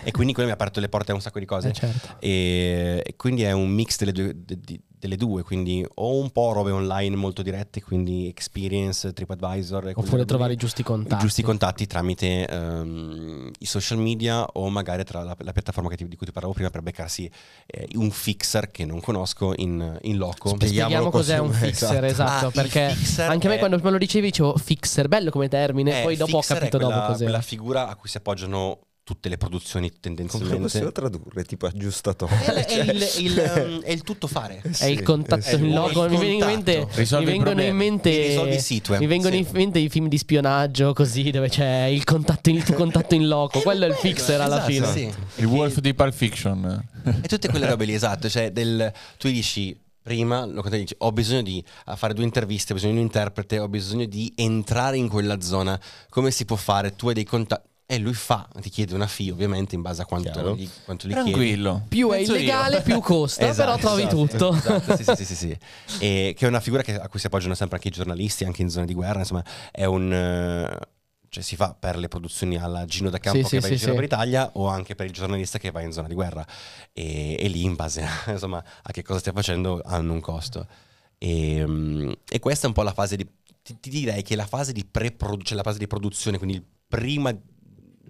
e quindi quello mi ha aperto le porte a un sacco di cose Eh, certo. e, e quindi è un mix delle due, di- delle due, quindi o un po' robe online molto dirette, quindi experience, TripAdvisor, Oppure trovare i giusti I contatti. giusti contatti tramite ehm, i social media o magari tra la, la piattaforma che ti- di cui ti parlavo prima per beccarsi eh, un fixer che non conosco in, in loco. Spieghiamo cos'è un cos'è- (laughs) fixer, esatto. esatto, Ah, perché fixer anche a me è- quando me lo dicevi dicevo fixer, bello come termine, Eh, poi dopo ho è capito quella, dopo cos'era. quella figura a cui si appoggiano tutte le produzioni Come lo tendenzialmente. possiamo tradurre? Tipo aggiustatore. È, è il, il, (laughs) um, è il tutto fare. È il contatto eh, in eh, loco, il mi vengono in mente, mi vengono in mente, il sito, eh. mi vengono Sì. in mente i film di spionaggio così dove c'è il contatto in, il contatto in loco, quello è il fixer alla Esatto, fine. sì. Il Wolf di Pulp Fiction. E tutte quelle robe lì, esatto. Cioè, del, tu dici prima, lo che dici, ho bisogno di a fare due interviste, ho bisogno di un interprete, ho bisogno di entrare in quella zona. Come si può fare? Tu hai dei contatti. E lui fa, ti chiede una fee ovviamente in base a quanto, Chiaro. gli, quanto gli chiedi. Tranquillo. Più è Penso io. illegale, più (laughs) costa, Esatto, però trovi esatto, tutto. esatto, sì, sì, sì, sì, sì. (laughs) E che è una figura che- a cui si appoggiano sempre anche i giornalisti, anche in zone di guerra, insomma, è un... eh, Cioè si fa per le produzioni alla Gino da Campo Sì, che sì, va in sì, giro sì. per l'Italia o anche per il giornalista che va in zona di guerra. E, e lì in base a, (laughs) insomma, a che cosa stia facendo hanno un costo. E, mm, e questa è un po' la fase di... Ti, ti direi che la fase di pre-produzione, cioè la fase di produzione, quindi il prima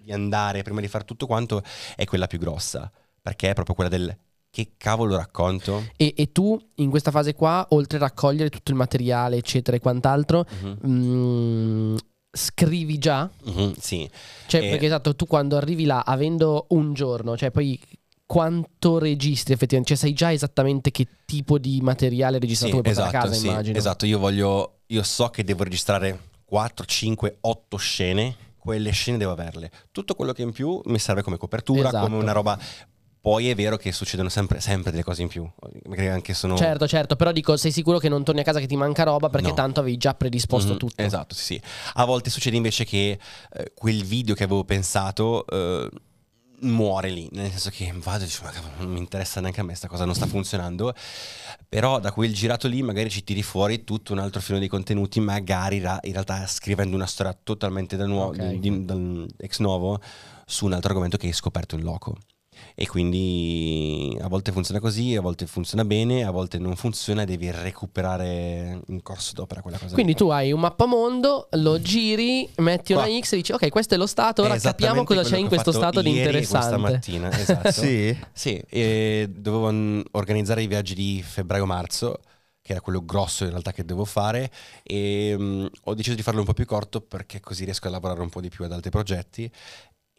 di andare, prima di fare tutto quanto, è quella più grossa. Perché è proprio quella del che cavolo racconto? E, e tu in questa fase qua, oltre a raccogliere tutto il materiale, eccetera e quant'altro, mm, scrivi già? Mhm, sì, Cioè, Eh. perché esatto, tu quando arrivi là avendo un giorno, cioè poi quanto registri effettivamente? Cioè, sai già esattamente che tipo di materiale registrato sì, esatto, casa, sì, immagino. esatto. Io voglio, io so che devo registrare 4, 5, 8 scene. Quelle scene devo averle. Tutto quello che in più mi serve come copertura, Esatto. come una roba. Poi è vero che succedono sempre, sempre delle cose in più. Magari anche sono. Certo, certo, però dico, sei sicuro che non torni a casa che ti manca roba perché No. tanto avevi già predisposto Mhm, tutto. Esatto, sì, sì. A volte succede invece che eh, quel video che avevo pensato eh, muore lì, nel senso che vado e dico, ma cavolo, non mi interessa neanche a me, sta cosa non sta funzionando, però da quel girato lì magari ci tiri fuori tutto un altro filone di contenuti, magari ra- in realtà scrivendo una storia totalmente da nuovo, Ok. di- dal ex novo, su un altro argomento che hai scoperto in loco. E quindi a volte funziona così, a volte funziona bene, a volte non funziona e devi recuperare in corso d'opera quella cosa. Quindi lì. tu hai un mappamondo, lo giri, metti una Qua. X e dici ok questo è lo stato, ora capiamo cosa c'è in questo stato di interessante. Questa mattina, esatto. (laughs) Sì? Sì, e dovevo mm, organizzare i viaggi di febbraio-marzo, che era quello grosso in realtà che devo fare, e mm, ho deciso di farlo un po' più corto perché così riesco a lavorare un po' di più ad altri progetti.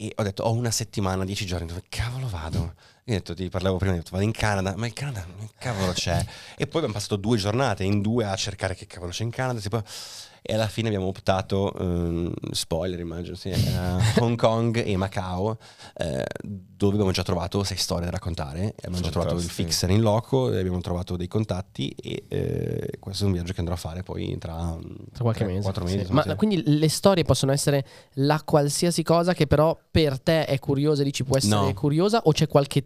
E ho detto, ho una settimana, dieci giorni, dove cavolo vado? Io ho detto, ti parlavo prima, ho detto, vado in Canada, ma in Canada che cavolo c'è? E poi abbiamo passato due giornate in due a cercare che cavolo c'è in Canada, tipo- e alla fine abbiamo optato, ehm, spoiler immagino, sì, a (laughs) Hong Kong e Macao, eh, dove abbiamo già trovato sei storie da raccontare, abbiamo già trovato il Fantastico. fixer in loco, abbiamo trovato dei contatti e eh, questo è un viaggio che andrò a fare poi tra, Tra qualche tre, mese. quattro sì. mesi. Ma sì. quindi le storie possono essere la qualsiasi cosa che però per te è curiosa e dici può essere No. curiosa o c'è qualche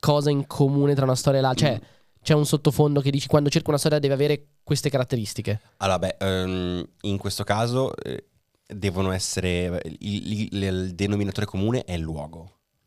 cosa in comune tra una storia e l'altra? Cioè c'è un sottofondo che dici quando cerco una storia deve avere queste caratteristiche. Allora, beh, ehm, in questo caso eh, devono essere il, il- il denominatore comune è il luogo,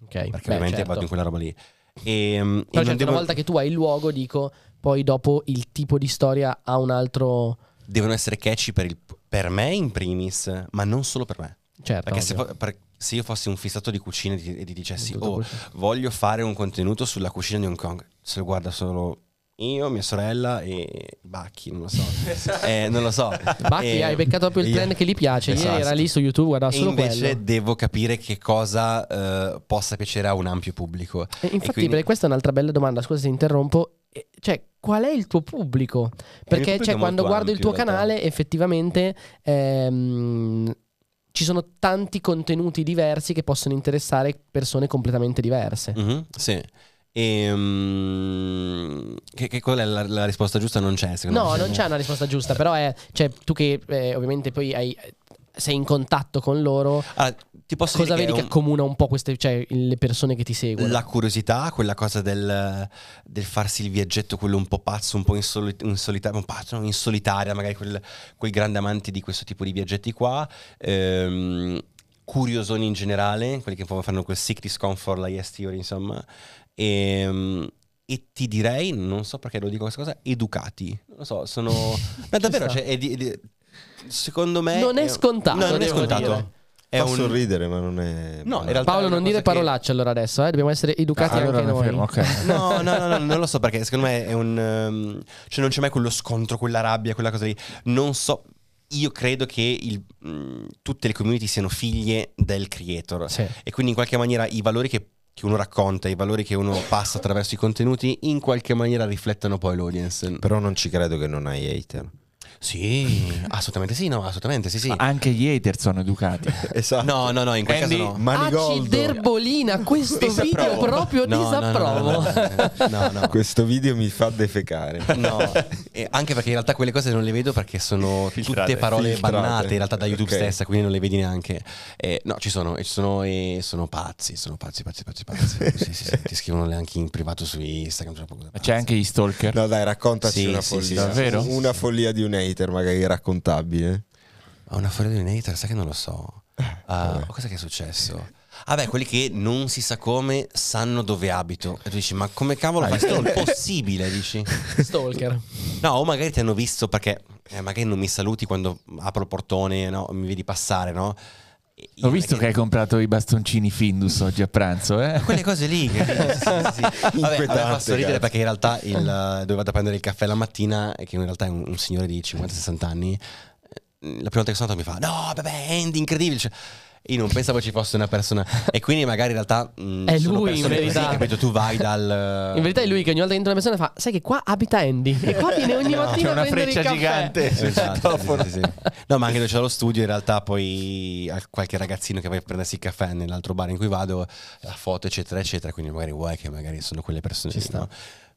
Ok. perché Beh, ovviamente certo. vado in quella roba lì. E, e Però non certo, devo- una volta che tu hai il luogo, dico, poi dopo il tipo di storia ha un altro... devono essere catchy per, il- per me in primis, ma non solo per me. Certo. Perché se, per- se io fossi un fissato di cucina e ti, e ti dicessi, oh, voglio fare un contenuto sulla cucina di Hong Kong, se lo guarda solo io, mia sorella e Bacchi, non lo so. (laughs) Eh, non lo so. Bacchi, E- hai beccato proprio il io- trend che gli piace. Ieri Esatto. era lì su YouTube, guardava E solo invece quello. devo capire che cosa eh, possa piacere a un ampio pubblico. E infatti, quindi- perché questa è un'altra bella domanda, scusa se interrompo. Eh, Cioè, qual è il tuo pubblico? Perché pubblico cioè, quando guardo il tuo canale, effettivamente ehm, ci sono tanti contenuti diversi che possono interessare persone completamente diverse. Mhm, sì. E, mm, che, che qual è la, la risposta giusta? Non c'è, secondo No, me. non c'è una risposta giusta, però è cioè, tu che eh, ovviamente poi hai- sei in contatto con loro, Allora, ti posso cosa vedi che un- accomuna un po' queste, cioè, le persone che ti seguono? La curiosità, quella cosa del, del farsi il viaggetto, quello un po' pazzo, un po' in, soli- in solitaria, un pazzo, no? in solitaria, magari quel, quel grande amante di questo tipo di viaggetti qua. Ehm, curiosoni in generale, quelli che fanno quel sick discomfort, la yes theory, insomma. Ehm, e ti direi, non so perché lo dico questa cosa, educati. Non lo so, sono... (laughs) Ma davvero, cioè, è di- di- secondo me... Non è scontato, No, non è scontato. dire. È Fa un... sorridere, ma non è. No, in realtà Paolo, è non dire cosa che- parolacce allora adesso, eh? dobbiamo essere educati allora anche noi. fermo, ok. (laughs) No, no, no, no, non lo so perché secondo me è un... ehm, cioè non c'è mai quello scontro, quella rabbia, quella cosa lì. Non so... Io credo che il- mh, tutte le community siano figlie del creator Sì. e quindi in qualche maniera i valori che, che uno racconta, i valori che uno passa attraverso i contenuti, in qualche maniera riflettono poi l'audience. Però non ci credo che non hai hater. Sì, assolutamente sì, no, assolutamente sì, sì. Ma anche gli hater sono educati. Esatto. No, no, no, in quel Andy, caso no. Manigoldo. Aciderbolina, questo Disapprovo. video proprio No, no, no, disapprovo. no, no, no, no, no. Questo video mi fa defecare. No, e anche perché in realtà quelle cose non le vedo perché sono Filtrate. tutte parole Filtrate. bannate in realtà da YouTube Ok. stessa, quindi non le vedi neanche. Eh, no, ci sono, e ci sono e sono pazzi, sono pazzi, pazzi, pazzi, pazzi. sì, sì, sì, ti scrivono anche in privato su Instagram. c'è anche gli stalker. No, dai, raccontaci Sì, una sì, follia. sì, davvero? Una follia di un hater, magari raccontabile. Ma una fuori di un hater, sai che non lo so. Vabbè. cosa che è successo? Ah beh, quelli che non si sa come sanno dove abito. E tu dici, ma come cavolo fai? È (laughs) impossibile, dici. Stalker. No, o magari ti hanno visto perché eh, magari non mi saluti quando apro il portone, no? Mi vedi passare, no? Ho visto che hai comprato i bastoncini Findus oggi a pranzo, eh? quelle cose lì che (laughs) sì, sì. (laughs) Vabbè, a me Inquietante, fa sorridere cazzo. perché in realtà il, dove vado a prendere il caffè la mattina che in realtà è un, un signore di 50-60 anni eh, la prima volta che sono andato mi fa no vabbè Andy incredibile Cioè, io non pensavo ci fosse una persona e quindi magari in realtà mh, È sono lui, in persone così, verità. capito tu vai dal (laughs) In verità è lui che ogni volta che entra una persona fa, sai che qua abita Andy e qua viene ogni (laughs) No, mattina c'è una a prendere il freccia gigante. Esatto, sì, sì, sì. No, ma anche dove c'è lo studio, in realtà poi al- qualche ragazzino che va a prendersi il caffè nell'altro bar in cui vado, la foto, eccetera, eccetera. Quindi magari vuoi che magari sono quelle persone. Ci no?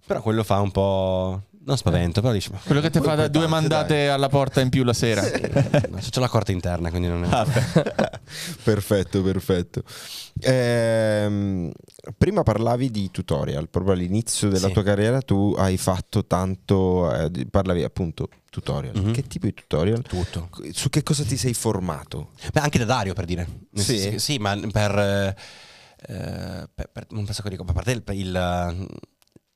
Però quello fa un po'... Non spavento, però dici... Quello che ti fa due tante, mandate alla porta in più la sera. No, (laughs) c'ho la corte interna, quindi non è... Ah, (laughs) perfetto, perfetto. Ehm, prima parlavi di tutorial, proprio all'inizio della Sì. tua carriera tu hai fatto tanto, eh, parlavi appunto tutorial. Mhm. Che tipo di tutorial? Tutto. Su che cosa ti sei formato? Beh, anche da Dario per dire. Sì? che- sì, ma per, eh, eh, per, per un sacco di cose. A parte il, il, eh,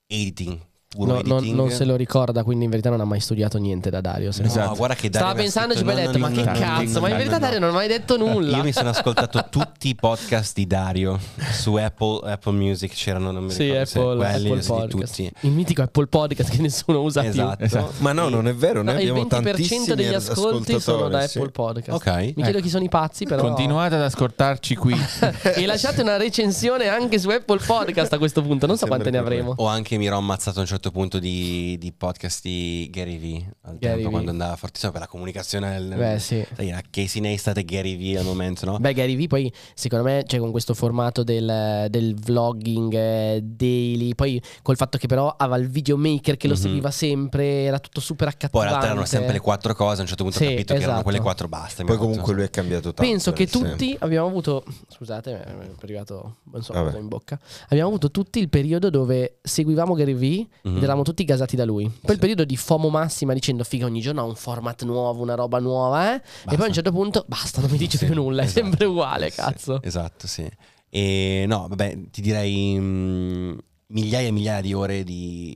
editing, puro No, non, editing. non se lo ricorda, quindi in verità non ha mai studiato niente da Dario. no. Esatto. guarda che Dario Stava poi ha no, detto: no, Ma che cazzo? ma in verità. Dario non ha mai detto nulla. Io mi sono ascoltato tutti i podcast di Dario su Apple, Apple Music, c'erano, non mi Sì, ricordo se Apple, quelli, Apple sì, Podcast. tutti. Il mitico Apple Podcast che nessuno usa Esatto. più. Esatto. Ma no, non è vero, noi No, il abbiamo 20% tantissimi degli ascolti sono da sì. Apple Podcast. Ok. Mi chiedo Ecco. chi sono i pazzi, però. Continuate ad ascoltarci qui. (laughs) e lasciate una recensione anche su Apple Podcast a questo punto. Non so Sembra quante ne avremo. O anche mi ero ammazzato a un certo punto di, di podcast di Gary Vee al Gary tempo Vee. quando andava fortissimo per la comunicazione. nel- Beh, sì. sai, era Casey Neistat e Gary Vee al momento, no? Beh, Gary Vee poi secondo me cioè, con questo formato del, del vlogging eh, daily, poi col fatto che però aveva il videomaker che lo Mhm. seguiva sempre, era tutto super Poi in accattivante. realtà erano sempre le quattro cose, a un certo punto Sì, ho capito che erano esatto. quelle quattro, basta. Poi comunque lui è cambiato tanto. Penso che nel senso. tutti abbiamo avuto, scusate, mi è arrivato non so Vabbè. cosa in bocca. Abbiamo avuto tutti il periodo dove seguivamo Gary Vee Mhm. ed eravamo tutti gasati da lui. Poi il Sì. periodo di FOMO massima dicendo figa ogni giorno ha un format nuovo, una roba nuova, eh? E poi a un certo punto basta, non mi dice Sì, più nulla, esatto. è sempre uguale, Sì, cazzo. esatto, sì. E no, vabbè, ti direi mm, migliaia e migliaia di ore di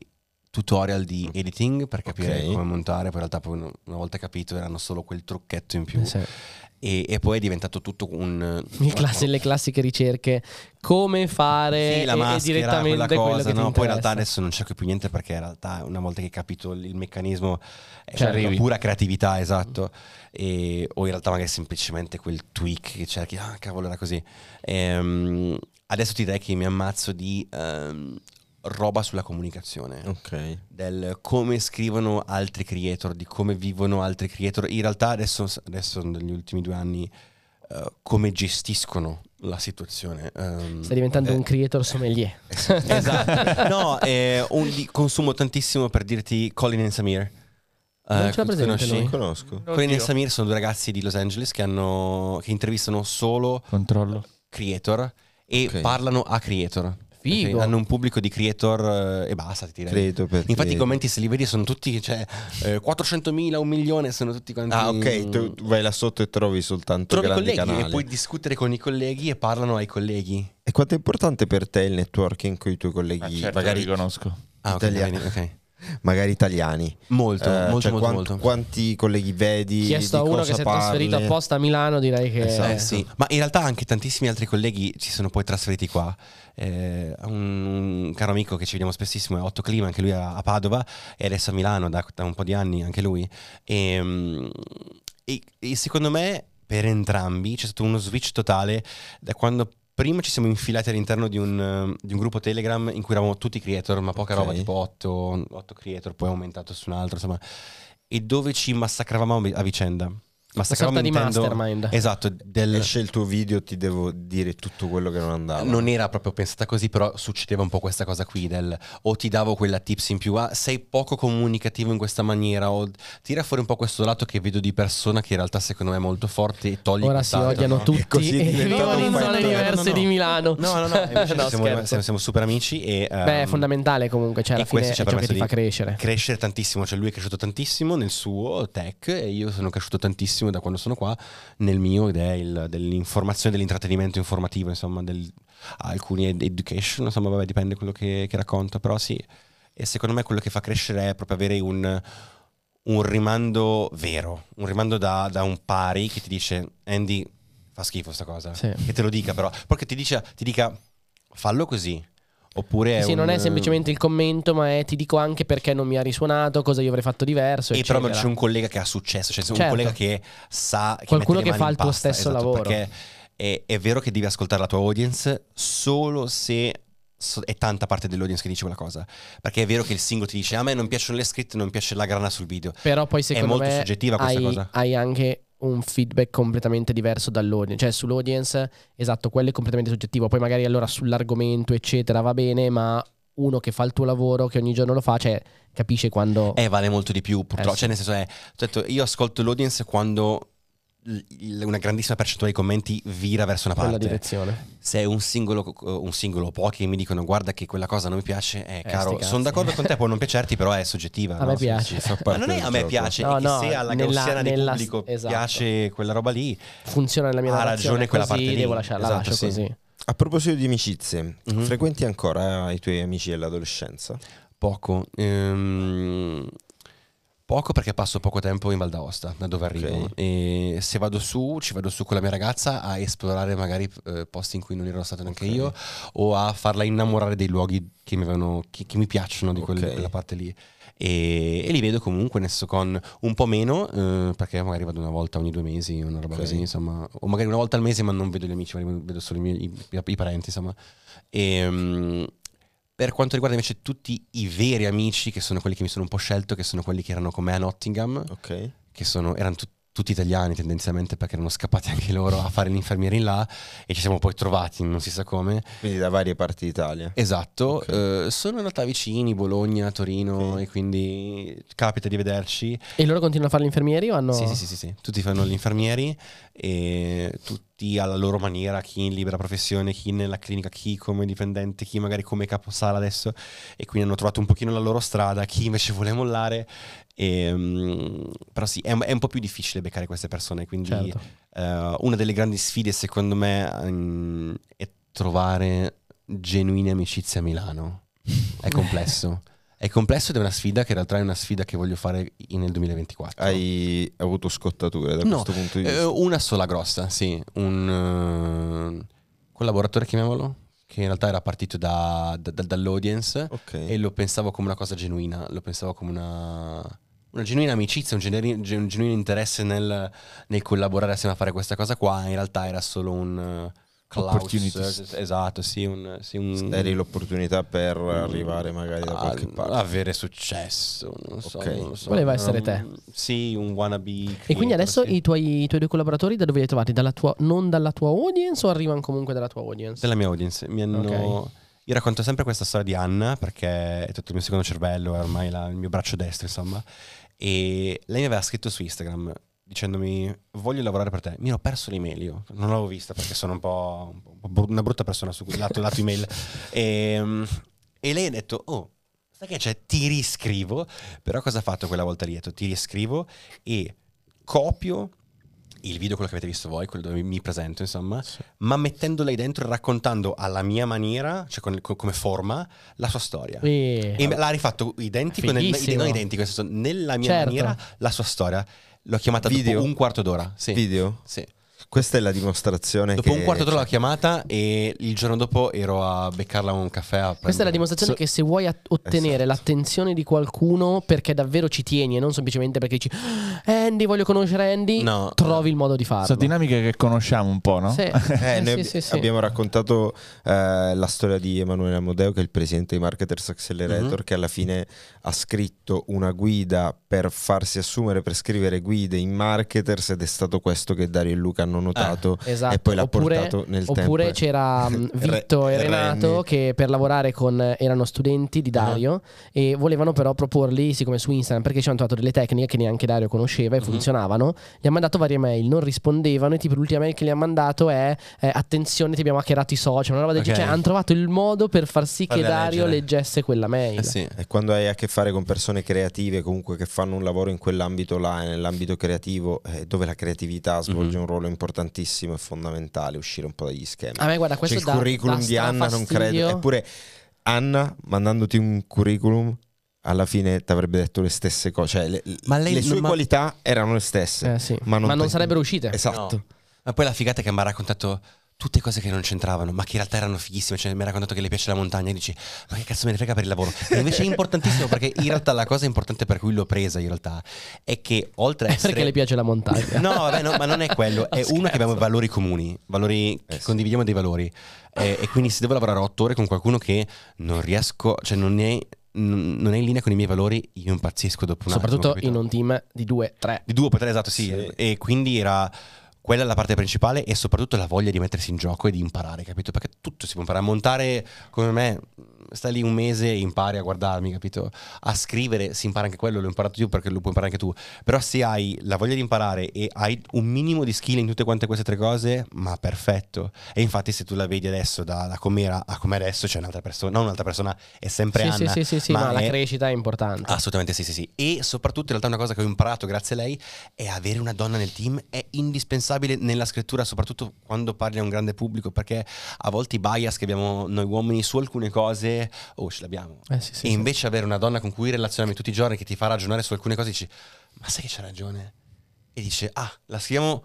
tutorial di editing per capire Ok. come montare. Poi in realtà poi una una volta capito erano solo quel trucchetto in più. Sì. E, e poi è diventato tutto un... (laughs) Le, classi- le classiche ricerche, come fare Sì, la e- e, maschera, direttamente quella cosa, ti no? Poi in realtà adesso non cerco più niente perché in realtà una volta che hai capito il meccanismo è Ci una arrivi. pura creatività, esatto. E- o in realtà magari semplicemente quel tweak che cerchi, ah cavolo era così. Ehm, adesso ti direi che mi ammazzo di ehm, roba sulla comunicazione. Ok. Del come scrivono altri creator, di come vivono altri creator. In realtà adesso, adesso negli ultimi due anni eh, come gestiscono la situazione. Ehm, Stai diventando eh, un creator sommelier. (laughs) Esatto. No, eh, un- consumo tantissimo per dirti Colin e Samir. Non Eh, ce l'ha presente conosci? conosco. Colin e Samir sono due ragazzi di Los Angeles che, hanno, che intervistano solo Controllo. creator e Ok. parlano a creator. Figo. Hanno un pubblico di creator eh, e basta, ti direi. Credo perché... Infatti i commenti se li vedi sono tutti, cioè, eh, 400.000, un milione, sono tutti quanti... Ah, ok, tu vai là sotto e trovi soltanto Trovi grandi colleghi canali. e puoi discutere con i colleghi e parlano ai colleghi. E quanto è importante per te il networking con i tuoi colleghi, Ah, certo, magari, li conosco. Ah, Italiani. ok. Magari italiani? Molto, Eh, molto, cioè, molto, quant- molto. Quanti colleghi vedi? Chiesto a uno cosa che si è trasferito apposta a Milano, direi che Esatto. Eh, sì, ma in realtà anche tantissimi altri colleghi si sono poi trasferiti qua. Eh, un, caro amico che ci vediamo spessissimo è Otto Clima, anche lui a, a Padova e adesso a Milano da, da un po' di anni, anche lui. E, mm, e- e secondo me per entrambi c'è stato uno switch totale da quando prima ci siamo infilati all'interno di un, eh, di un gruppo Telegram in cui eravamo tutti creator, ma poca Ok. roba, tipo 8, creator, poi è aumentato su un altro, insomma, e dove ci massacravamo a vi- vicenda. una sorta di intendo- mastermind. Esatto, del, Esce il tuo video, ti devo dire tutto quello che non andava. non era proprio pensata così, però succedeva un po' questa cosa qui del o ti davo quella tips in più, ah, sei poco comunicativo in questa maniera, o tira fuori un po' questo lato che vedo di persona che in realtà secondo me è molto forte e togli Ora si odiano no? tutti così e diventato vivono in zone diverse No, no, no. di Milano. No, no, no, (laughs) invece No, siamo, siamo- siamo super amici e... Beh, è fondamentale comunque, cioè alla fine ci ha ciò che permesso ti fa di crescere. crescere tantissimo, cioè lui è cresciuto tantissimo nel suo tech e io sono cresciuto tantissimo da quando sono qua nel mio ed è il dell'informazione, dell'intrattenimento informativo, insomma, del, alcuni ed- education, insomma, vabbè, dipende quello che, che racconto, però sì, e secondo me quello che fa crescere è proprio avere un, un rimando vero, un rimando da, da un pari che ti dice Andy fa schifo sta cosa, Sì. che te lo dica però, perché ti, dice, ti dica fallo così, oppure... è Sì, non un- è semplicemente il commento, ma è ti dico anche perché non mi ha risuonato, cosa io avrei fatto diverso. E però eccetera. c'è un collega che ha successo, cioè c'è un Certo. collega che sa che Qualcuno che fa il tuo pasta, stesso esatto, lavoro. Perché è, è vero che devi ascoltare la tua audience solo se so- è tanta parte dell'audience che dice quella cosa. Perché è vero che il singolo ti dice a me non piacciono le scritte, non piace la grana sul video. Però poi secondo molto me soggettiva questa hai, cosa. hai anche un feedback completamente diverso dall'audience. Cioè sull'audience, esatto, quello è completamente soggettivo. Poi magari allora sull'argomento, eccetera, va bene, ma uno che fa il tuo lavoro, che ogni giorno lo fa, cioè capisce quando... Eh, vale molto di più, purtroppo. Eh, sì. Cioè, nel senso, è, ho detto, io ascolto l'audience quando una grandissima percentuale dei commenti vira verso una quella parte. direzione. Se è un singolo, un singolo pochi che mi dicono guarda che quella cosa non mi piace, eh, sti caro, sono d'accordo con te, può non piacerti, però è soggettiva. A no? me piace. (laughs) Ma non è del a me gioco. piace, No, è che no, se alla nella- gaussiana di nella- pubblico esatto. piace quella roba lì, Funziona nella mia Ha ragione quella così, parte lì. devo lasciarla Esatto, lascio sì. così. A proposito di amicizie, Mhm. frequenti ancora i tuoi amici dell'adolescenza? poco. Ehm, poco perché passo poco tempo in Val d'Aosta, da dove arrivo. Ok. E se vado su, ci vado su con la mia ragazza a esplorare magari eh, posti in cui non ero stato neanche Ok. io o a farla innamorare dei luoghi che mi, avevano- che- che mi piacciono di quella parte lì. E, e li vedo comunque, senso con un po' meno, eh, perché magari vado una volta ogni due mesi, una roba Ok. così, insomma, o magari una volta al mese, ma non vedo gli amici, vedo solo i, miei, i- i parenti, insomma. E, mm, per quanto riguarda invece tutti i veri amici, che sono quelli che mi sono un po' scelto, che sono quelli che erano con me a Nottingham, Ok. che sono, erano tut- tutti italiani tendenzialmente perché erano scappati (laughs) anche loro a fare l'infermiere in là e ci siamo poi trovati, non si sa come. Quindi da varie parti d'Italia. Esatto, Ok. eh, sono in realtà vicini, Bologna, Torino Ok. e quindi capita di vederci. E loro continuano a fare gli infermieri o hanno... Sì, sì, sì, sì, sì. tutti fanno gli infermieri e tutti alla loro maniera, chi in libera professione, chi nella clinica, chi come dipendente, chi magari come caposala adesso e quindi hanno trovato un pochino la loro strada, chi invece vuole mollare. E, mm, però sì, è, un- è un po' più difficile beccare queste persone, quindi Certo. eh, una delle grandi sfide secondo me mm, è trovare genuine amicizie a Milano. È complesso. È complesso ed è una sfida che in realtà è una sfida che voglio fare nel 2024. Hai avuto scottature da No, questo punto di Eh, vista? una sola grossa, sì. Un eh, collaboratore, chiamiamolo, che in realtà era partito da- da- da- dall'audience ok. e lo pensavo come una cosa genuina, lo pensavo come una, una genuina amicizia, un, generi- un genuino interesse nel, nel collaborare assieme a fare questa cosa qua. In realtà era solo un... Opportunity. eh, esatto, sì, un, sì, un Eri l'opportunità per arrivare magari da a- qualche parte. avere successo, non so, Ok. non so. Voleva essere Um, te. Sì, un wannabe. E quindi adesso sì. i, tuoi, i tuoi due collaboratori da dove li hai trovati? Dalla tua, non dalla tua audience o arrivano comunque dalla tua audience? della mia audience. Mi hanno... Ok. Io racconto sempre questa storia di Anna perché è tutto il mio secondo cervello, è ormai la- il mio braccio destro, insomma. E lei mi aveva scritto su Instagram dicendomi voglio lavorare per te. Mi ero perso l'email io, non l'avevo vista perché sono un po', un po' una brutta persona su lato, lato email. (laughs) E, e lei ha detto, oh, sai che c'è? Ti riscrivo. Però cosa ha fatto quella volta lì? Ti riscrivo e copio il video, quello che avete visto voi, quello dove mi presento, insomma, ma mettendo lei dentro e raccontando alla mia maniera, cioè con- con- come forma, la sua storia. E... E l'ha rifatto identico, nel, non identico, nel senso, nella mia Certo. maniera, la sua storia. L'ho chiamata Video? un quarto d'ora. Sì. Video? Sì. Questa è la dimostrazione Dopo che... un quarto d'ora l'ho chiamata e il giorno dopo ero a beccarla a un caffè. A Questa è la dimostrazione So- che se vuoi ottenere Esatto. l'attenzione di qualcuno perché davvero ci tieni e non semplicemente perché dici "Ah, Andy, voglio conoscere Andy, No. trovi il modo di farlo. Sono dinamiche che conosciamo un po', no? Sì. (laughs) Eh, Eh, noi sì, sì, sì. abbiamo raccontato eh, la storia di Emanuele Amodeo, che è il presidente di Marketers Accelerator, Mhm. che alla fine ha scritto una guida per farsi assumere, per scrivere guide in marketers ed è stato questo che Dario e Luca hanno notato Esatto. e poi l'ha oppure, portato nel tempo. oppure c'era mh, (laughs) Vitto Re- e Renato Renny. che per lavorare con erano studenti di Dario e volevano però proporli siccome su Instagram perché ci hanno trovato delle tecniche che neanche Dario conosceva e Mhm. funzionavano gli ha mandato varie mail non rispondevano e tipo l'ultima mail che gli ha mandato è eh, attenzione ti abbiamo hackerato i social una roba del Ok. genere cioè hanno trovato il modo per far sì che Farle Dario leggere. leggesse quella mail Eh sì. E quando hai a che fare con persone creative, comunque che fanno un lavoro in quell'ambito là, nell'ambito creativo, eh, dove la creatività svolge Mhm. un ruolo importantissimo e fondamentale, uscire un po' dagli schemi. a me guarda questo Cioè, il dà- curriculum di Anna non credo. Eppure Anna, mandandoti un curriculum, alla fine ti avrebbe detto le stesse cose. Cioè, le, Ma lei- le sue ma- qualità erano le stesse. Eh, sì. ma non te- sarebbero uscite Esatto. No. Ma poi la figata è che mi ha raccontato tutte cose che non c'entravano, ma che in realtà erano fighissime. Cioè, mi ha raccontato che le piace la montagna e dici, ma che cazzo me ne frega per il lavoro? E invece è importantissimo perché in realtà la cosa importante per cui l'ho presa in realtà è che oltre a essere... perché le piace la montagna No, vabbè, no, ma non è quello. È (laughs) No, uno che abbiamo valori comuni, valori che Eh sì. condividiamo dei valori. Eh, e quindi se devo lavorare otto ore con qualcuno che non riesco, cioè non è, non è in linea con i miei valori, io impazzisco dopo un soprattutto attimo. in un team di due tre Di due o tre, esatto, sì. Sì. E quindi era quella la parte principale e soprattutto la voglia di mettersi in gioco e di imparare, capito? Perché tutto si può imparare. A montare come me stai lì un mese e impari a guardarmi, capito? A scrivere si impara anche quello, l'ho imparato io perché lo puoi imparare anche tu. Però se hai la voglia di imparare e hai un minimo di skill in tutte quante queste tre cose, ma perfetto. E infatti se tu la vedi adesso da, da com'era a come adesso c'è un'altra persona, non un'altra persona, è sempre Sì, Anna. sì, sì, sì, ma, la è- crescita è importante. Assolutamente sì, sì, sì. E soprattutto in realtà una cosa che ho imparato grazie a lei è avere una donna nel team è indispensabile nella scrittura, soprattutto quando parli a un grande pubblico, perché a volte i bias che abbiamo noi uomini su alcune cose, oh, ce l'abbiamo. Eh, sì, sì, e invece avere una donna con cui relazionarmi tutti i giorni che ti fa ragionare su alcune cose, dici, ma sai che c'ha ragione? E dice, ah, la scriviamo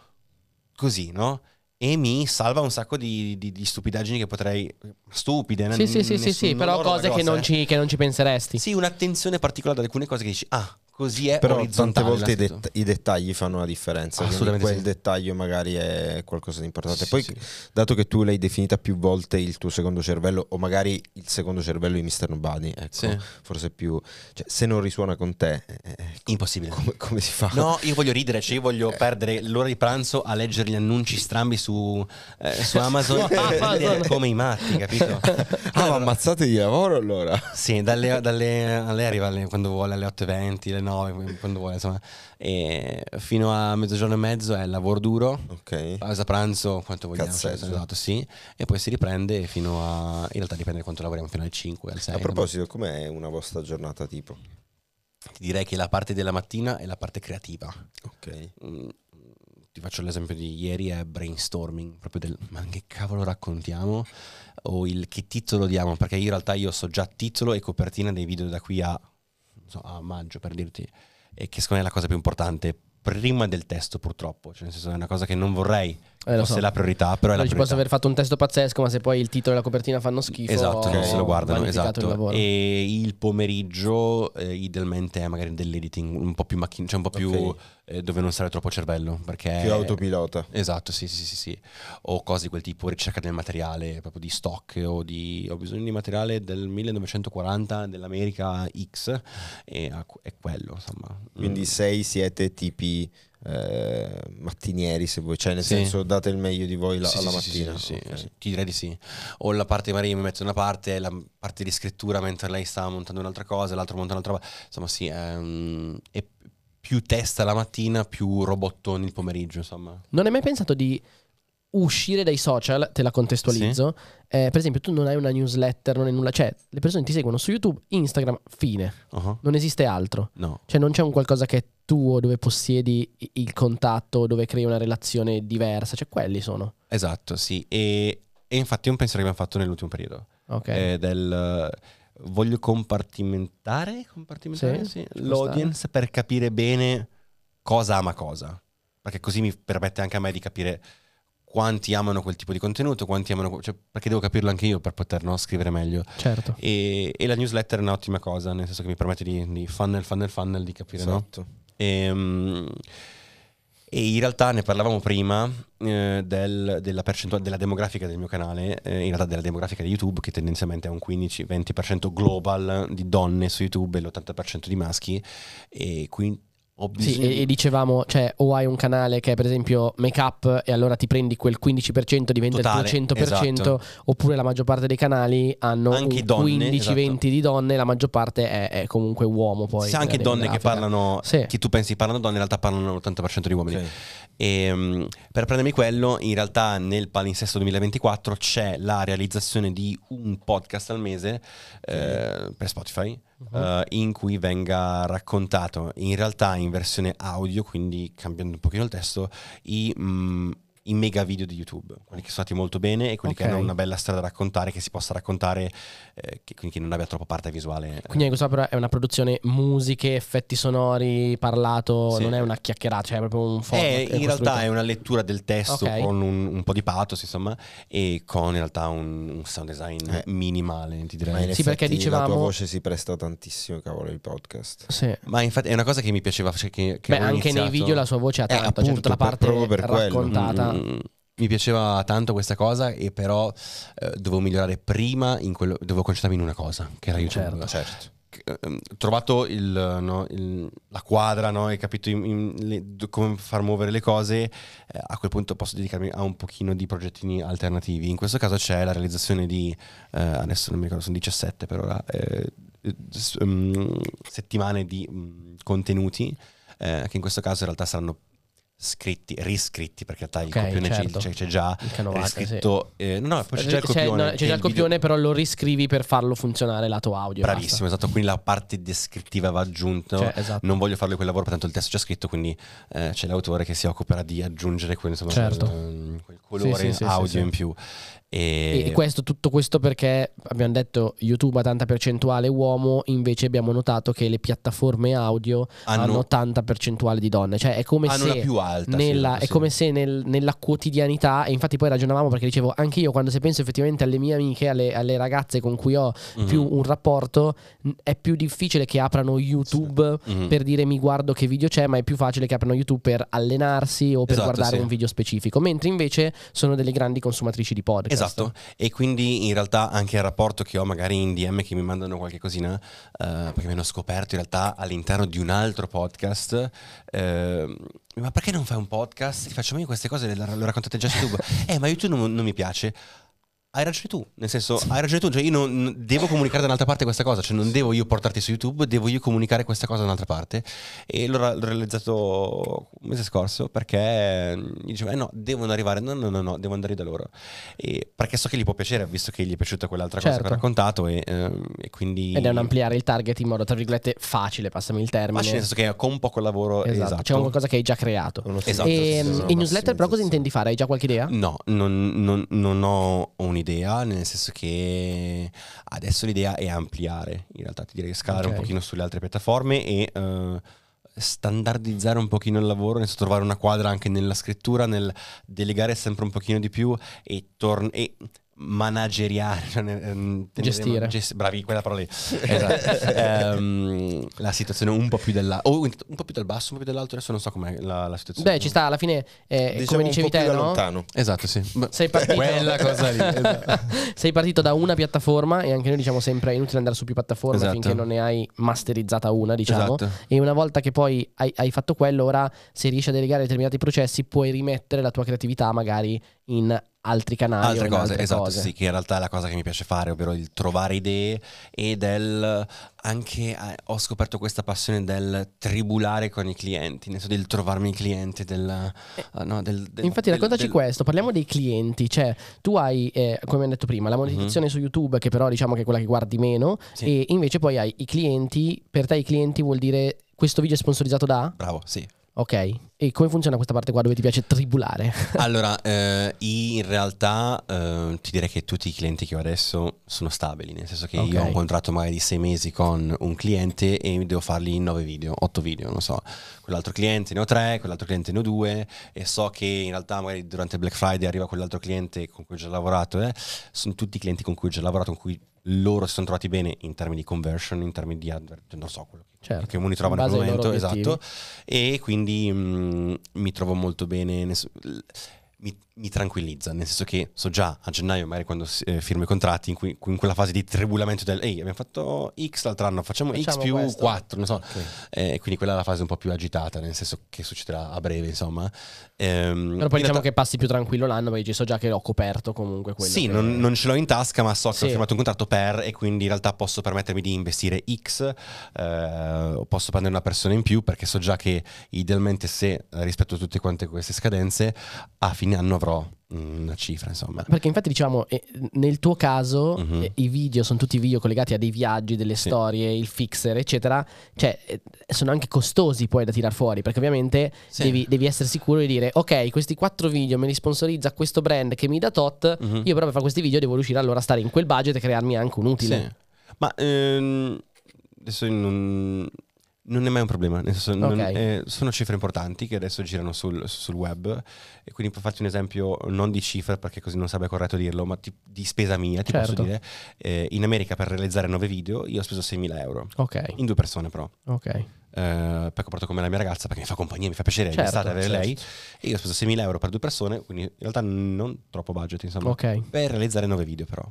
così, no? E mi salva un sacco di, di- di stupidaggini che potrei... Stupide, Sì, sì, sì, sì, sì, però loro cose che non, ci, che non ci penseresti. Sì, un'attenzione particolare ad alcune cose che dici, ah, così è Però tante volte i, det- i dettagli fanno la differenza. Assolutamente quel sì. dettaglio magari è qualcosa di importante. Sì, Poi, sì. dato che tu l'hai definita più volte il tuo secondo cervello, o magari il secondo cervello di Mr. Nobody, ecco, Sì. forse più. Cioè, se non risuona con te, eh, Impossibile. come, come si fa? No, io voglio ridere, cioè io voglio perdere l'ora di pranzo a leggere gli annunci strambi su, eh, su (laughs) Amazon, (laughs) come i matti, capito? Ah, ma ammazzate di lavoro allora. Sì, dalle, dalle- a lei arriva alle- quando vuole alle 8.20, alle 9, quando vuole, insomma. E fino a mezzogiorno e mezzo è lavoro duro, Ok. pausa pranzo, quanto vogliamo, cioè, esatto, sì. E poi si riprende fino a... In realtà dipende da quanto lavoriamo, fino alle 5, alle 6. A proposito, com'è una vostra giornata tipo? Ti direi che la parte della mattina è la parte creativa. Ok. Mm, ti faccio l'esempio di ieri è brainstorming proprio del ma che cavolo raccontiamo o il che titolo diamo perché in realtà io so già titolo e copertina dei video da qui a, a maggio per dirti e che secondo me è la cosa più importante prima del testo purtroppo. Cioè nel senso è una cosa che non vorrei Eh, fosse so. la priorità però è la priorità posso aver fatto un testo pazzesco, ma se poi il titolo e la copertina fanno schifo, Esatto, non se lo guardano, il esatto. lavoro. E il pomeriggio eh, idealmente è magari dell'editing un po' più macchina, cioè un po' più eh, dove non serve troppo cervello, perché Più autopilota. Esatto, sì, sì, sì, sì. O cose di quel tipo, ricerca del materiale, proprio di stock o di ho bisogno di materiale del 1940 dell'America X e è quello, insomma. Quindi Mm. sei siete tipi eh, mattinieri, se vuoi, cioè nel Sì. senso date il meglio di voi la- Sì, alla sì, mattina. sì, sì, Ok. sì, ti direi di sì. O la parte magari mi metto da una parte, la parte di scrittura mentre lei sta montando un'altra cosa, l'altro monta un'altra cosa. Insomma, sì, mm, è più testa la mattina, più robottoni il pomeriggio, insomma. Non hai mai pensato di uscire dai social? Te la contestualizzo. Eh, per esempio, tu non hai una newsletter, non hai nulla. Cioè, le persone ti seguono su YouTube, Instagram, fine. Uh-huh. Non esiste altro. No. Cioè, non c'è un qualcosa che è tuo dove possiedi il contatto, dove crei una relazione diversa. Cioè, quelli sono. Esatto, sì. E, e infatti è un pensiero che abbiamo fatto nell'ultimo periodo. Ok. eh, del voglio compartimentare, compartimentare Sì, sì, l'audience per capire bene cosa ama cosa. Perché così mi permette anche a me di capire quanti amano quel tipo di contenuto, quanti amano, cioè, perché devo capirlo anche io per poter no, scrivere meglio. certo. E, e la newsletter è un'ottima cosa, nel senso che mi permette di, di funnel, funnel, funnel, di capire, no? Esatto. E, e in realtà ne parlavamo prima eh, del- della percentuale della demografica del mio canale, eh, in realtà della demografica di YouTube, che tendenzialmente è un 15-20% global di donne su YouTube e l'80% di maschi. E quindi Sì, e, e dicevamo, cioè, o hai un canale che è per esempio make up e allora ti prendi quel 15%, diventa Totale, il tuo 100%, esatto. oppure la maggior parte dei canali hanno Anche un donne, 15-20 esatto. di donne, la maggior parte è, è comunque uomo poi. Sì, anche donne che parlano, Sì. che tu pensi parlano donne, in realtà parlano l'80% di uomini. Ok. E, mm, per prendermi quello, in realtà nel palinsesto 2024 c'è la realizzazione di un podcast al mese eh, per Spotify Mhm. eh, in cui venga raccontato in realtà in versione audio, quindi cambiando un pochino il testo, i, mm, i mega video di YouTube, quelli che sono stati molto bene e quelli Ok. che hanno una bella storia da raccontare, che si possa raccontare, eh, che, quindi che non abbia troppo parte visuale. Quindi questa è una produzione musiche, effetti sonori, parlato, Sì. non è una chiacchierata, cioè è proprio un format. Eh, in realtà è una lettura del testo Ok. con un, un po' di pathos, insomma, e con in realtà un, un sound design Eh. minimale, ti direi. Sì, perché dicevamo- la tua voce si presta tantissimo, cavolo, il podcast. Sì. Ma infatti è una cosa che mi piaceva, cioè che, che Beh, anche nei iniziato- video la sua voce ha Eh, tanto, cioè appunto, tutta la parte per quello. Mm, mi piaceva tanto questa cosa e però eh, dovevo migliorare prima in quello, dovevo concentrarmi in una cosa, che era YouTube. Certo. Certo. ehm, trovato il, no, il- la quadra, no, e capito in- in- le- come far muovere le cose, eh, a quel punto posso dedicarmi a un pochino di progettini alternativi. In questo caso c'è la realizzazione di, eh, adesso non mi ricordo, sono 17 per ora, eh, s- mm, settimane di mm, contenuti, eh, che in questo caso in realtà saranno scritti, riscritti, perché in realtà Ok, il copione c'è- certo. c'è, c'è già Il canovacca, sì. riscritto. eh, no, no, poi c'è già il C'è- copione. no, che c'è già il video- copione, però lo riscrivi per farlo funzionare lato audio. Bravissimo, esatto. Quindi la parte descrittiva va aggiunta. Cioè, esatto. Non voglio farlo quel lavoro, tanto il testo è già scritto, quindi eh, c'è l'autore che si occuperà di aggiungere quel, insomma, Certo. quel, quel colore Sì, sì, audio in più. E, E questo, tutto questo perché abbiamo detto YouTube ha tanta percentuale uomo, invece abbiamo notato che le piattaforme audio hanno, hanno, tanta percentuale di donne. Cioè è come hanno se più alta. sì, nella- esatto, è sì. come se nel- nella quotidianità, e infatti poi ragionavamo perché dicevo, anche io quando se penso effettivamente alle mie amiche, alle, alle ragazze con cui ho Mhm. più un rapporto, è più difficile che aprano YouTube Mhm. per dire mi guardo che video c'è, ma è più facile che aprano YouTube per allenarsi o per Esatto, guardare sì. un video specifico, mentre invece sono delle grandi consumatrici di podcast. Esatto, e quindi in realtà anche il rapporto che ho magari in DM che mi mandano qualche cosina, eh, perché mi hanno scoperto in realtà all'interno di un altro podcast, eh, ma perché non fai un podcast? Ti faccio io queste cose le, le raccontate già su (laughs) YouTube. eh, ma YouTube non, non mi piace. Hai ragione tu, nel senso, hai ragione tu, cioè io non, non- devo comunicare da un'altra parte questa cosa, cioè non devo io portarti su YouTube, devo io comunicare questa cosa da un'altra parte. E l'ho, l'ho realizzato un mese scorso perché mi dicevo, eh no, devono arrivare, no, no, no, no, devo andare da loro. E perché so che gli può piacere, visto che gli è piaciuta quell'altra cosa che Certo. ho raccontato e, ehm, e quindi... Ed è un ampliare il target in modo, tra virgolette, facile, passami il termine. Facile, nel senso che con poco lavoro... Esatto, Esatto. c'è qualcosa che hai già creato. Esatto, e sì, sì, in newsletter però cosa intendi fare? Hai già qualche idea? No, non, non- non ho un'idea, nel senso che adesso l'idea è ampliare, in realtà ti direi scalare Ok. un pochino sulle altre piattaforme e eh, standardizzare un pochino il lavoro, nel senso trovare una quadra anche nella scrittura, nel delegare sempre un pochino di più e, torn- e manageriare, ehm, tenere- Gestire. gest- bravi, quella parola lì. Esatto. (laughs) Ehm, la situazione un po' più della, o un po' più del basso, un po' più dell'alto, adesso non so com'è la, la situazione. Beh, ci sta, alla fine, eh, Diciamo come dicevi te, no? lontano. Esatto, sì. Sei partito, (laughs) Quella cosa lì. esatto. (laughs) sei partito da una piattaforma e anche noi diciamo sempre è inutile andare su più piattaforme Esatto. finché non ne hai masterizzata una, diciamo. Esatto. E una volta che poi hai, hai fatto quello, ora se riesci a delegare determinati processi, puoi rimettere la tua creatività magari in altri canali. altre cose, altre esatto, cose. sì, che in realtà è la cosa che mi piace fare, ovvero il trovare idee e del anche eh, ho scoperto questa passione del tribulare con i clienti, nel senso del trovarmi il cliente, del, ah, no, del- del- Infatti, raccontaci del- questo. Parliamo dei clienti. Cioè, tu hai, eh, come abbiamo detto prima, la monetizzazione su YouTube, che però diciamo che è quella che guardi meno, Mhm. Sì. e invece poi hai i clienti. Per te, i clienti vuol dire questo video è sponsorizzato da? Bravo, sì. Ok. E come funziona questa parte qua dove ti piace tribulare? (laughs) Allora, eh, in realtà eh, ti direi che tutti i clienti che ho adesso sono stabili, nel senso che Ok. io ho un contratto magari di sei mesi con un cliente e devo fargli nove video, otto video, non so. Quell'altro cliente ne ho tre, quell'altro cliente ne ho due e so che in realtà magari durante Black Friday arriva quell'altro cliente con cui ho già lavorato. eh. Sono tutti clienti con cui ho già lavorato, con cui loro si sono trovati bene in termini di conversion, in termini di advert, non so quello che Certo. che uno trovano In quel momento, esatto. E quindi mm, mi trovo molto bene. l- Mi, mi tranquillizza, nel senso che so già a gennaio, magari quando eh, firmo i contratti, in, cui, in quella fase di tribulamento del ehi, abbiamo fatto X l'altro anno, facciamo, X Facciamo più questo." 4, non so. Eh, quindi quella è la fase un po' più agitata, nel senso che succederà a breve, insomma. Ehm, Però poi diciamo realtà- che passi più tranquillo l'anno perché so già che ho coperto comunque quello. sì, che- non, non ce l'ho in tasca, ma so che Sì. ho firmato un contratto per e quindi in realtà posso permettermi di investire X, eh, posso prendere una persona in più perché so già che idealmente se rispetto a tutte quante queste scadenze, a fine anno avrò mm, una cifra, insomma. Perché infatti diciamo, eh, nel tuo caso eh, i video sono tutti video collegati a dei viaggi, delle Sì. storie, il fixer, eccetera. Cioè, eh, sono anche costosi poi da tirar fuori, perché ovviamente Sì. devi, devi essere sicuro di dire, ok, questi quattro video me li sponsorizza questo brand che mi dà tot, Mhm. io però per fare questi video devo riuscire allora a stare in quel budget e crearmi anche un utile. Sì. Ma ehm, adesso non, non è mai un problema, nel senso, non- Ok. eh, sono cifre importanti che adesso girano sul, sul web e quindi per farti un esempio non di cifre perché così non sarebbe corretto dirlo, ma ti- di spesa mia, ti Certo. posso dire, eh, in America per realizzare nove video io ho speso 6.000 euro, Ok, in due persone però. ok. Eh, perché ho portato con me la mia ragazza perché mi fa compagnia, mi fa piacere Certo, d'estate avere certo. lei e io ho speso 6.000 euro per due persone, quindi in realtà non troppo budget insomma Ok. per realizzare nove video però.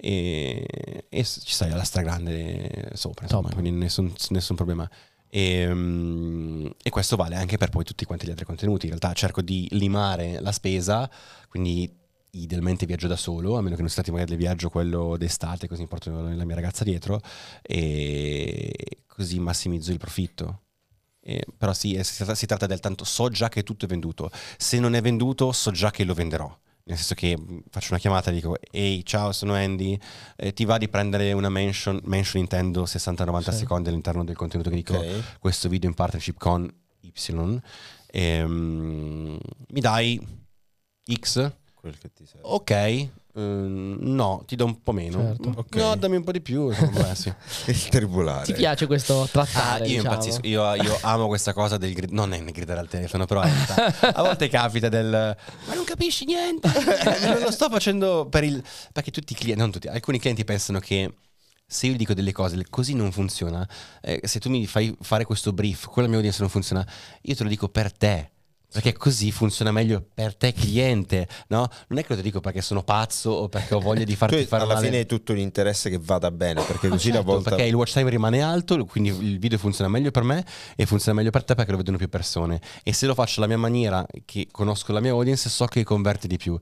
E, e ci stai alla stragrande sopra, insomma, Top. quindi nessun, nessun problema. E, mm, e questo vale anche per poi tutti quanti gli altri contenuti. In realtà cerco di limare la spesa, quindi idealmente viaggio da solo, a meno che non si tratti magari del viaggio quello d'estate, così mi porto la mia ragazza dietro e così massimizzo il profitto. Eh, però sì, eh, si tratta, si tratta del tanto so già che tutto è venduto. Se non è venduto, so già che lo venderò. Nel senso che mh, faccio una chiamata e dico: Ehi, ciao, sono Andy. eh, ti va di prendere una mention, mention intendo 60-90 Sì. secondi all'interno del contenuto che dico Ok. questo video in partnership con Y. Ehm, mi dai X? Quel che ti serve. Ok, ehm, no, ti do un po' meno. Certo. Ok. No, dammi un po' di più. insomma, sì. (laughs) Il tribulare. Ti piace questo Ah, trattare? io diciamo? impazzisco, io, io amo questa cosa del grid- non è nel gridare al telefono, però a volte capita del ma non capisci niente, (laughs) non lo sto facendo per il perché tutti i clienti, non tutti, alcuni clienti pensano che se io dico delle cose così non funziona, eh, se tu mi fai fare questo brief, con la mia audience non funziona, io te lo dico per te. Perché così funziona meglio per te cliente, no? Non è che lo dico perché sono pazzo o perché ho voglia di farti fare alla male. fine hai tutto l'interesse che vada bene, perché Ma così una certo, volta... Perché il watch time rimane alto, quindi il video funziona meglio per me e funziona meglio per te perché lo vedono più persone. E se lo faccio alla mia maniera, che conosco la mia audience, so che converte di più.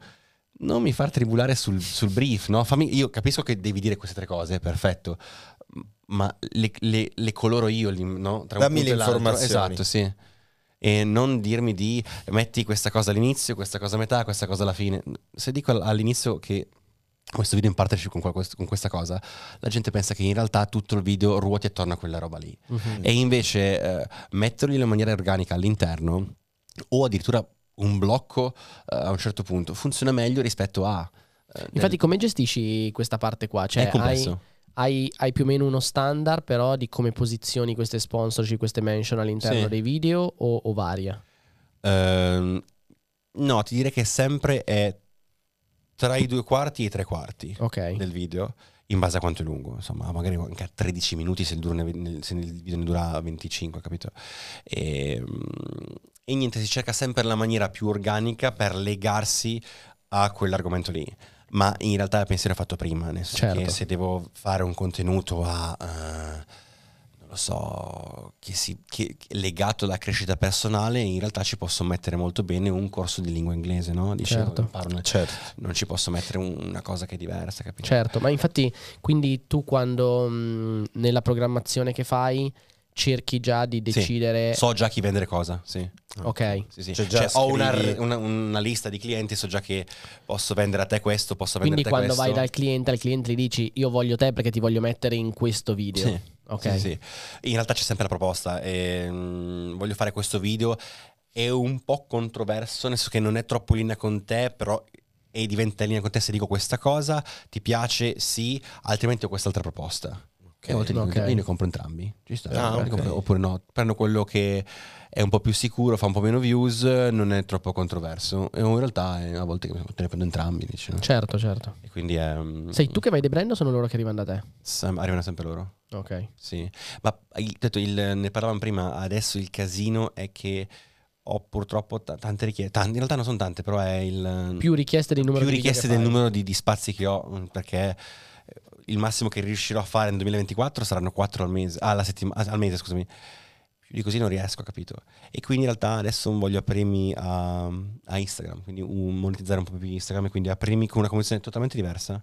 Non mi far tribulare sul, sul brief, no? Fammi- io capisco che devi dire queste tre cose, perfetto. Ma le, le- le coloro io, no? Tra un Dammi le informazioni. Esatto, sì. E non dirmi di metti questa cosa all'inizio, questa cosa a metà, questa cosa alla fine. Se dico all- all'inizio che questo video in partnership con, con questa cosa, la gente pensa che in realtà tutto il video ruoti attorno a quella roba lì. Mhm. E invece eh, metterli in maniera organica all'interno o addirittura un blocco eh, a un certo punto funziona meglio rispetto a... eh, Infatti, del- come gestisci questa parte qua? Cioè, è complesso. hai- hai più o meno uno standard, però di come posizioni queste sponsorship, queste mention all'interno Sì. dei video o, o varia? Ehm, no, ti direi che sempre è tra i due quarti e i tre quarti Ok. del video, in base a quanto è lungo. Insomma, magari anche a 13 minuti se il, dura ne- se il video ne dura 25, capito? E, e niente, si cerca sempre la maniera più organica per legarsi a quell'argomento lì. Ma in realtà il pensiero è fatto prima, nel senso Certo. che se devo fare un contenuto a... non lo so, che si, che, legato alla crescita personale, in realtà ci posso mettere molto bene un corso di lingua inglese, no? Dicevo, Certo. una- Certo. non ci posso mettere un- una cosa che è diversa, capito? Certo, ma infatti, quindi tu quando mh, nella programmazione che fai cerchi già di Sì. decidere... So già chi vendere cosa, sì. Ok. Sì, sì. Cioè, già Cioè, ho una, una- una lista di clienti, so già che posso vendere a te questo, posso vendere Quindi a te quando questo. vai dal cliente al cliente gli dici io voglio te perché ti voglio mettere in questo video. Sì, Ok. sì, sì. In realtà c'è sempre la proposta. e, mm, voglio fare questo video. È un po' controverso, nel senso che non è troppo in linea con te, però e diventa in linea con te se dico questa cosa, ti piace, sì, altrimenti ho quest'altra proposta. E a volte dico, ok. io ne compro entrambi. Ci sta, Ah, ne ok. compro- Oppure no, prendo quello che è un po' più sicuro, fa un po' meno views, non è troppo controverso. E in realtà eh, a volte te ne prendo entrambi, dici, no? Certo, certo. E quindi è... mm, Sei tu che vai dei brand o sono loro che arrivano da te? sem- arrivano sempre loro. Ok. Sì, ma detto, il- ne parlavamo prima, adesso il casino è che ho purtroppo ta- tante richieste, tanti, in realtà non sono tante, però è il Più richieste di numero più richieste del numero di, di spazi che ho, mm, perché il massimo che riuscirò a fare nel 2024 saranno 4 al mese, ah, alla settima- al mese, scusami. Più di così non riesco, capito? E quindi in realtà adesso voglio aprirmi a, a Instagram, quindi un- monetizzare un po' più Instagram e quindi aprirmi con una comunicazione totalmente diversa.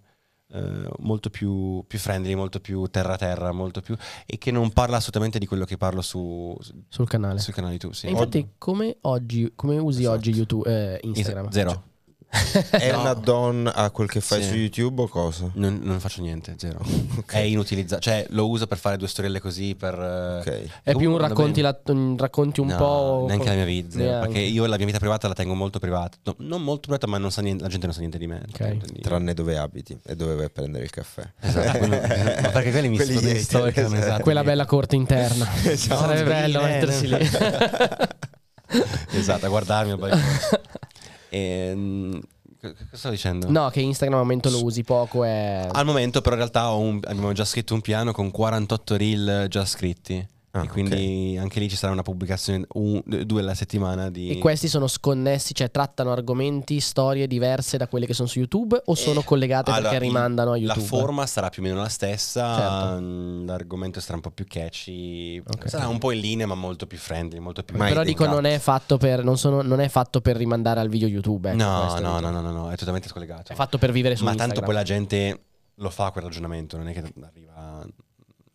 eh, molto più, più friendly, molto più terra terra, molto più e che non parla assolutamente di quello che parlo su, sul canale. sul canale YouTube. Sì. Infatti, come, oggi, come usi Esatto. oggi YouTube, eh, Instagram? Zero. (laughs) È No. un add-on a quel che fai Sì. su YouTube o cosa? Non, non faccio niente, zero. (laughs) È inutilizzato. Cioè, lo uso per fare due storielle così. Per, eh, Ok. È più un racconti, la- un, racconti un No, po'. Neanche la mia vita. Neanche. Perché io la mia vita privata la tengo molto privata. No, non molto privata, ma non sa niente- la gente non sa niente di me. Quindi- Tranne dove abiti e dove vai a prendere il caffè. Esatto, quello- (laughs) ma perché quelli mi Quelli sto- hater, stalkano, esatto. esatto. Quella bella corte interna. Esatto. Sarebbe bello mettersi lì. esatto, a guardarmi al balcone. Ehm, co- cosa stavo dicendo? no, che Instagram al momento lo usi poco. È... Al momento, però, in realtà ho un- abbiamo già scritto un piano con 48 reel già scritti. Ah, e quindi anche lì ci sarà una pubblicazione, un- due alla settimana di... E questi sono sconnessi, cioè trattano argomenti, storie diverse da quelle che sono su YouTube o sono collegate Eh, Allora, perché rimandano a YouTube? La forma sarà più o meno la stessa, Certo. mm, l'argomento sarà un po' più catchy, Ok. sarà un po' in linea ma molto più friendly, molto più... Ma Però dico non è, fatto per, non, sono- non è fatto per rimandare al video YouTube. ecco, no, no, no, no, no, è totalmente scollegato. È fatto per vivere su ma Instagram. tanto poi la gente lo fa quel ragionamento, non è che arriva...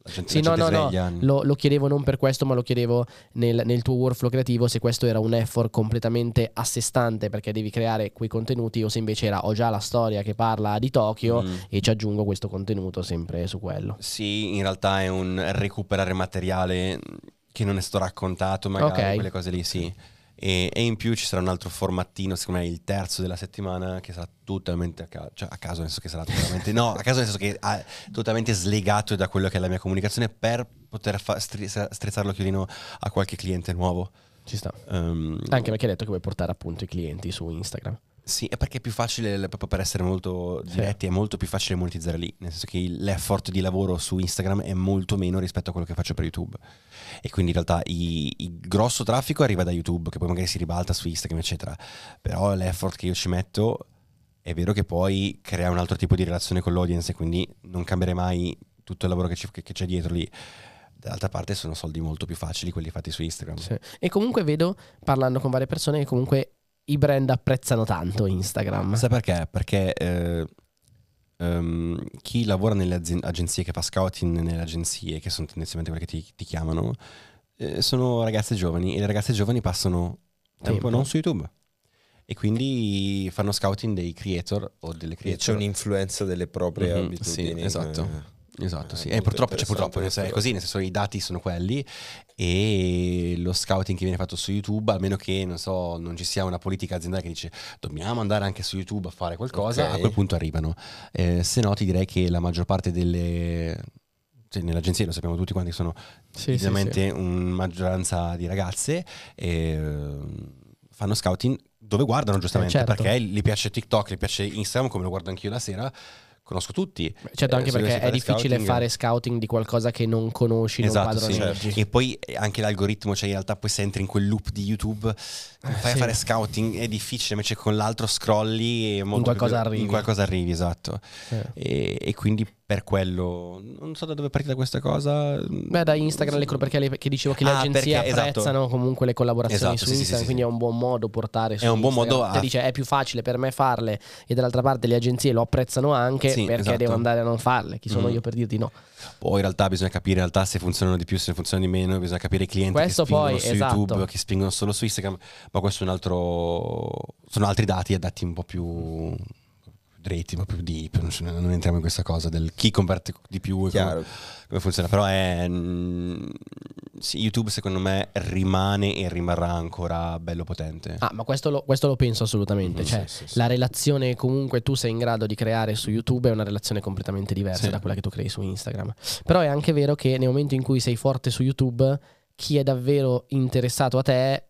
Gente, Sì, no, no, no, lo, lo chiedevo non per questo, ma lo chiedevo nel, nel tuo workflow creativo se questo era un effort completamente a sé stante perché devi creare quei contenuti o se invece era ho già la storia che parla di Tokyo Mm. e ci aggiungo questo contenuto sempre su quello. Sì, in realtà è un recuperare materiale che non è stato raccontato, magari Ok. quelle cose lì, sì. E, e in più ci sarà un altro formattino, secondo me il terzo della settimana, che sarà totalmente a caso, cioè a caso nel senso che sarà totalmente, no, a caso nel senso che è totalmente slegato da quello che è la mia comunicazione per poter fa- stri- strizzare l'occhiolino a qualche cliente nuovo. Ci sta. Ehm, Anche perché hai detto che vuoi portare appunto i clienti su Instagram. Sì, è perché è più facile, proprio per essere molto Sì. diretti, è molto più facile monetizzare lì, nel senso che l'effort di lavoro su Instagram è molto meno rispetto a quello che faccio per YouTube. E quindi in realtà i- il grosso traffico arriva da YouTube, che poi magari si ribalta su Instagram, eccetera. Però l'effort che io ci metto è vero che poi crea un altro tipo di relazione con l'audience e quindi non cambierei mai tutto il lavoro che, ci- che- che c'è dietro lì. Dall'altra parte sono soldi molto più facili quelli fatti su Instagram. Sì. E comunque vedo, parlando con varie persone, che comunque i brand apprezzano tanto Instagram. Sai perché? Perché eh, ehm, chi lavora nelle azi- agenzie, che fa scouting nelle agenzie, che sono tendenzialmente quelle che ti, ti chiamano, eh, sono ragazze giovani e le ragazze giovani passano tempo, Tempo. non su YouTube. E quindi fanno scouting dei creator o delle E C'è creator. un'influenza delle proprie Mhm, abitudini. sì, esatto. eh. Esatto, Eh, sì. E molto purtroppo, cioè, purtroppo è così, nel senso i dati sono quelli e lo scouting che viene fatto su YouTube, a meno che non so, non ci sia una politica aziendale che dice dobbiamo andare anche su YouTube a fare qualcosa, Ok. a quel punto arrivano. Eh, se no ti direi che la maggior parte delle... Cioè, nell'agenzia lo sappiamo tutti quanti sono Sì, sì, sì. ovviamente una maggioranza di ragazze e ehm, fanno scouting dove guardano giustamente Eh, certo. perché gli piace TikTok, gli piace Instagram come lo guardo anch'io la sera, conosco tutti. Certo, anche Eh, perché è difficile scouting- fare scouting di qualcosa che non conosci, non Esatto, sì. padroneggi. E poi eh, anche l'algoritmo, cioè in realtà poi se entri in quel loop di YouTube, fai Eh, sì. a fare scouting, è difficile, invece con l'altro scrolli e molto qualcosa più- arrivi. In qualcosa arrivi, esatto. Eh. E, e quindi per quello, non so da dove è partita questa cosa. Beh, da Instagram, le- perché, le- che dicevo che le Ah, agenzie perché- esatto. apprezzano comunque le collaborazioni Esatto, su sì, Instagram, sì, quindi sì. è un buon modo portare su È un buon Instagram. modo a- Te dice è più facile per me farle e dall'altra parte le agenzie lo apprezzano anche perché esatto. devo andare a non farle. Chi sono Mm. io per dirti no? Poi in realtà bisogna capire in realtà se funzionano di più, se funzionano di meno, bisogna capire i clienti Questo che spingono poi, su esatto. YouTube, che spingono solo su Instagram, ma questo è un altro sono altri dati e dati un po' più un po' più deep, non, entriamo in questa cosa del chi converte di più e come, Chiaro. come funziona, però è mm, sì, YouTube secondo me rimane e rimarrà ancora bello potente. Ah, ma questo lo, questo lo penso assolutamente. Mm, cioè, sì, sì, sì. la relazione che comunque tu sei in grado di creare su YouTube è una relazione completamente diversa Sì. da quella che tu crei su Instagram. Però è anche vero che nel momento in cui sei forte su YouTube, chi è davvero interessato a te.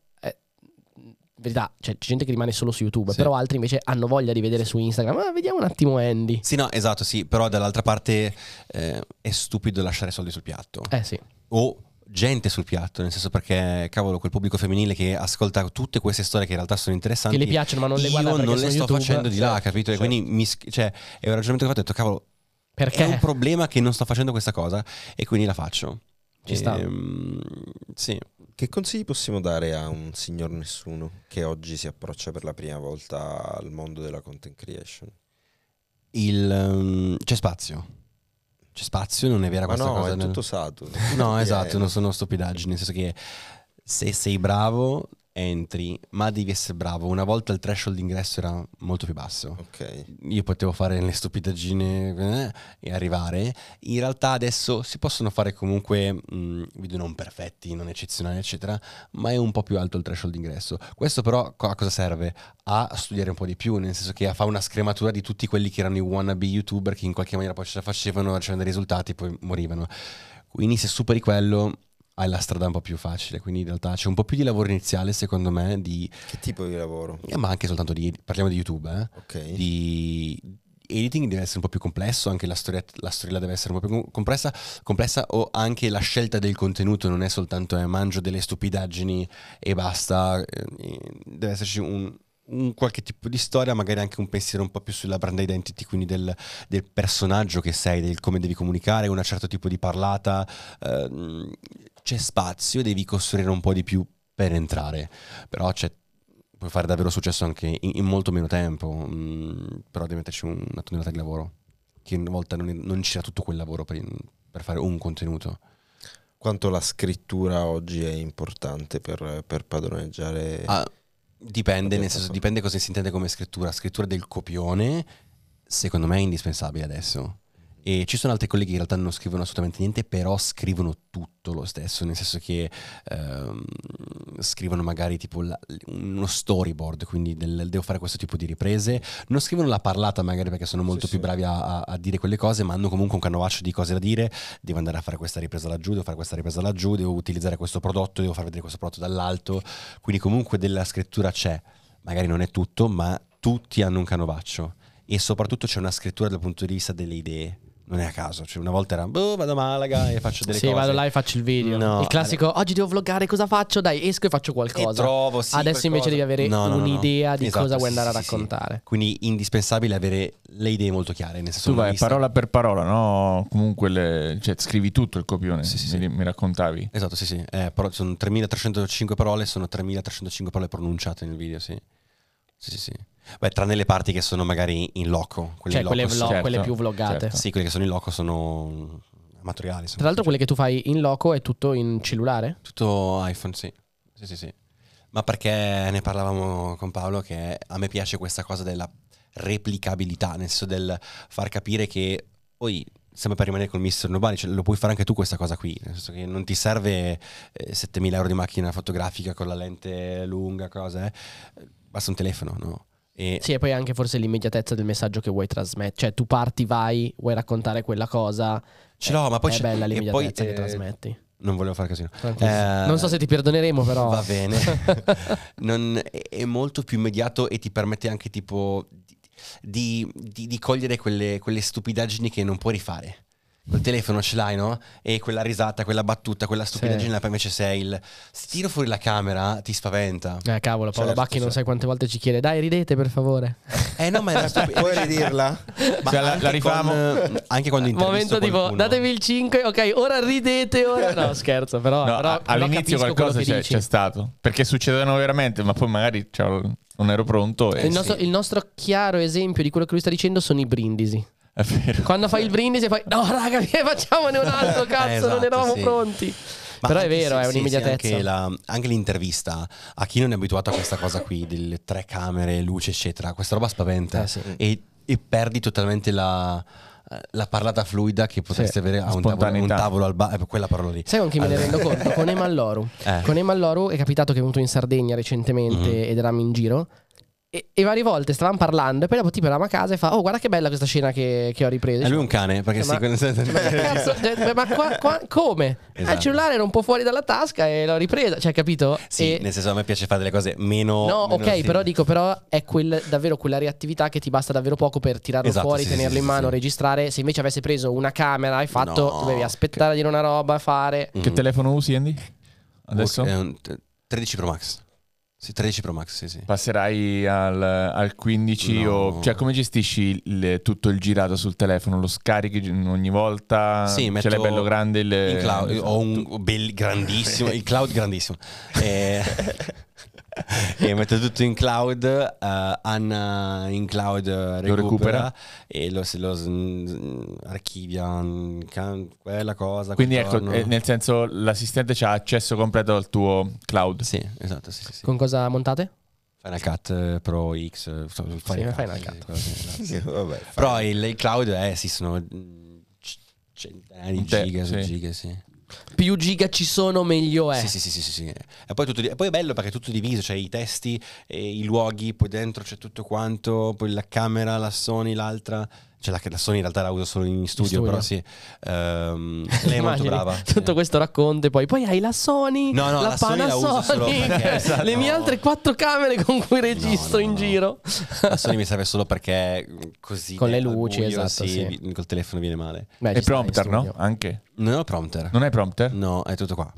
Verità, cioè, c'è gente che rimane solo su YouTube, Sì. però altri invece hanno voglia di vedere su Instagram. Ma vediamo un attimo Andy. Sì, no, esatto, sì, però dall'altra parte eh, è stupido lasciare soldi sul piatto. Eh sì. o gente sul piatto, nel senso perché, cavolo, quel pubblico femminile che ascolta tutte queste storie che in realtà sono interessanti. Che le piacciono, ma non le io guarda perché non le sto YouTube. facendo di là, Certo, capito? E quindi mi cioè, è un ragionamento che ho fatto, ho detto, cavolo, Perché? è un problema che non sto facendo questa cosa e quindi la faccio. Ci sta. Ehm, sì. Che consigli possiamo dare a un signor nessuno che oggi si approccia per la prima volta al mondo della content creation? Il, ehm, c'è spazio. C'è spazio, non è vera Ma questa no, cosa. è nel- tutto saturo. No, Pieno. (laughs) esatto, non sono stupidaggini, nel senso che se sei bravo entri, ma devi essere bravo. Una volta il threshold d'ingresso era molto più basso. Ok. Io potevo fare le stupidaggine eh, e arrivare. In realtà adesso si possono fare comunque mh, video non perfetti, non eccezionali, eccetera, ma è un po' più alto il threshold d'ingresso. Questo però a cosa serve? A studiare un po' di più, nel senso che fa una scrematura di tutti quelli che erano i wannabe youtuber che in qualche maniera poi ce la facevano, facevano dei risultati e poi morivano. Quindi se superi quello hai la strada un po' più facile, quindi in realtà c'è un po' più di lavoro iniziale secondo me, di, Che tipo di lavoro? eh, ma anche soltanto di, parliamo di YouTube, eh? Ok. di editing deve essere un po' più complesso, anche la storia, la storia deve essere un po' più complessa, complessa, o anche la scelta del contenuto non è soltanto eh, mangio delle stupidaggini e basta, eh, deve esserci un, un qualche tipo di storia, magari anche un pensiero un po' più sulla brand identity, quindi del, del personaggio che sei, del come devi comunicare, un certo tipo di parlata, ehm, c'è spazio, devi costruire un po' di più per entrare, però c'è puoi fare davvero successo anche in, in molto meno tempo, mm, però devi metterci un- una tonnellata di lavoro, che una volta non, è- non c'era tutto quel lavoro per, per fare un contenuto. Quanto la scrittura oggi è importante per, per padroneggiare. Ah, dipende, nel senso, dipende cosa si intende come scrittura. Scrittura del copione, secondo me è indispensabile adesso. E ci sono altri colleghi che in realtà non scrivono assolutamente niente, però scrivono tutto lo stesso, nel senso che ehm, scrivono magari tipo la- uno storyboard, quindi del- devo fare questo tipo di riprese. Non scrivono la parlata magari perché sono molto Sì, più sì. bravi a, a- a dire quelle cose, ma hanno comunque un canovaccio di cose da dire. Devo andare a fare questa ripresa laggiù, devo fare questa ripresa laggiù, devo utilizzare questo prodotto, devo far vedere questo prodotto dall'alto. Quindi comunque della scrittura c'è, magari non è tutto, ma tutti hanno un canovaccio. E soprattutto c'è una scrittura dal punto di vista delle idee. Non è a caso, cioè una volta era, boh, vado a Malaga e faccio delle sì, cose. vado là e faccio il video. No, il classico, oggi devo vloggare, cosa faccio? Dai, esco e faccio E qualcosa. trovo, sì, Adesso invece qualcosa. devi avere No, no, no, no. un'idea di Esatto, cosa vuoi sì, andare sì, a sì. raccontare. Quindi indispensabile avere le idee molto chiare. Nel senso Tu vai lista- parola per parola, no? Comunque le- cioè, scrivi tutto il copione, Sì, sì, mi, sì. mi raccontavi. Esatto, sì, sì. Eh, però sono 3305 parole, sono 3305 parole pronunciate nel video, sì. Sì, sì, sì. Beh, tranne le parti che sono magari in loco. Quelle, Cioè, in quelle, loco vlog, sono- certo, quelle più vloggate. certo. Sì, quelle che sono in loco sono amatoriali. Tra l'altro, quelle che tu fai in loco è tutto in cellulare? Tutto iPhone, sì. Sì, sì, sì. Ma perché ne parlavamo con Paolo che a me piace questa cosa della replicabilità, nel senso del far capire che poi sempre per rimanere col Mister Nobody, cioè, lo puoi fare anche tu questa cosa qui, nel senso che non ti serve eh, 7000 euro di macchina fotografica con la lente lunga, cose, eh. basta un telefono, no? E Sì, e poi anche forse l'immediatezza del messaggio che vuoi trasmettere. Cioè, tu parti, vai, vuoi raccontare quella cosa. ce l'ho, ma poi è c'è- bella l'immediatezza poi, che eh, trasmetti. Non volevo fare casino. Eh, non so se ti perdoneremo, però. Va bene. (laughs) (laughs) Non- è, è molto più immediato e ti permette anche tipo di, di- di cogliere quelle, quelle stupidaggini che non puoi rifare. Col telefono ce l'hai, no? E quella risata, quella battuta, quella stupidaggine, poi invece sei il... Se tiro fuori la camera ti spaventa. Eh, cavolo, Paolo Certo, Bacchi non certo. sai quante volte ci chiede, dai, ridete per favore. Eh no, ma è (laughs) stupido. Puoi ridirla? Ma Cioè, la- la rifamo? con, eh, anche quando intervisto Momento tipo, qualcuno. datevi il 5, ok, ora ridete, ora... No, scherzo, però... No, però- all'inizio qualcosa c'è, c'è stato. Perché succedevano veramente, ma poi magari cioè, non ero pronto. E Il nostro, il nostro chiaro esempio di quello che lui sta dicendo sono i brindisi. È vero. Quando fai il brindisi e poi, no raga, (laughs) facciamone un altro, cazzo, Eh, esatto, non eravamo sì. pronti. Ma Però è vero, se- è sì, sì, un'immediatezza. anche, la- anche l'intervista a chi non è abituato a questa cosa qui, delle tre camere, luce, eccetera, questa roba spaventa Eh, sì. e, e perdi totalmente la, la parlata fluida che potresti Sì, avere a un tavolo, spontaneità. un tavolo al bar, quella parola lì. Sai con chi me ne Allora- rendo (laughs) conto? Con Emalloru. Eh. Con Emalloru è capitato che è venuto in Sardegna recentemente Mhm. ed eravamo in giro. E, e varie volte stavamo parlando e poi dopo tipo eravamo a casa e fa Oh guarda che bella questa scena che, che ho ripreso È lui un cane, perché Ma- sì, Ma, che cazzo? Cioè, ma qua- qua- come? Eh, Esatto. Il cellulare era un po' fuori dalla tasca e l'ho ripresa Cioè capito? Sì, E- nel senso a me piace fare delle cose meno... No, meno ok, sì. però dico, però è quel- davvero quella reattività che ti basta davvero poco per tirarlo Esatto, fuori, sì, tenerlo sì, in mano, sì. registrare. Se invece avessi preso una camera, hai fatto, No. dovevi aspettare a dire una roba, fare. Che Mhm. telefono usi, Andy? Adesso? È un t- 13 Pro Max. Sì, 13 Pro Max, sì, sì. Passerai al, al 15 No. o... Cioè, come gestisci il- tutto il girato sul telefono? Lo scarichi ogni volta? Sì, Ce metto l'hai bello grande il... Cloud, ho un bel- grandissimo, il cloud grandissimo. (laughs) E, e metto tutto in cloud, eh, Anna in cloud recupera, recupera. e lo, se lo s- archivia mm, can- quella cosa. Quindi ecco, eh, nel senso l'assistente ha accesso completo al tuo cloud. Sì, esatto, sì, sì, sì. Con cosa montate? Final Cut eh, Pro X, Final, Final sì, Cut. quello sì, (laughs) esatto, sì. Vabbè, Però il, il cloud, eh, sì, sono centinaia di giga su giga, sì. Più giga ci sono, meglio è. Sì, sì, sì, sì, sì. E poi, tutto e poi è bello perché è tutto diviso, cioè i testi, i luoghi, poi dentro c'è tutto quanto, poi la camera, la Sony, l'altra, Cioè la, la Sony in realtà la uso solo in studio, studio. però sì. Ehm, (laughs) lei è molto brava. (laughs) Tutto sì. questo racconto e poi, poi hai la Sony, No, no, la, la Sony la uso solo Panasonic, perché- (laughs) esatto. le mie altre quattro camere con cui registro no, in no. giro. La Sony mi serve solo perché così Con le luci, buio, esatto, sì. vi- Col telefono viene male. Beh, E prompter, no? Anche. Non ho prompter. Non hai prompter? No, è tutto qua.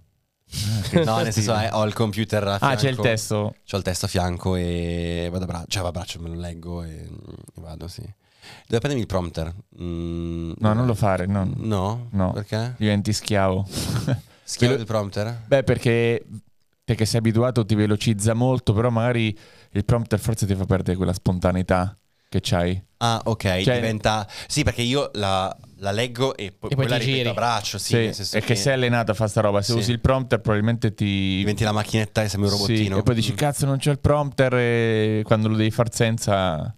che No, nel senso, eh, ho il computer a fianco. Ah, c'è il testo. C'ho il testo a fianco e vado a braccio. Cioè, vado a braccio, me lo leggo e, e vado, sì. Dove prendermi il prompter? Mm, No, non lo fare, no. No? No. Perché? Diventi schiavo. (laughs) Schiavo del prompter? Beh, perché te che sei abituato ti velocizza molto, però magari il prompter forse ti fa perdere quella spontaneità che c'hai. Ah, ok, Cioè- diventa... Sì, perché io la, la leggo e poi, E poi la ripeto giri. a braccio, sì. Sì, nel senso è che sei allenato a fare sta roba. Se Sì. usi il prompter probabilmente ti... Diventi la macchinetta e sembri un Sì, robottino. e poi dici Mm. cazzo non c'è il prompter e quando lo devi far senza...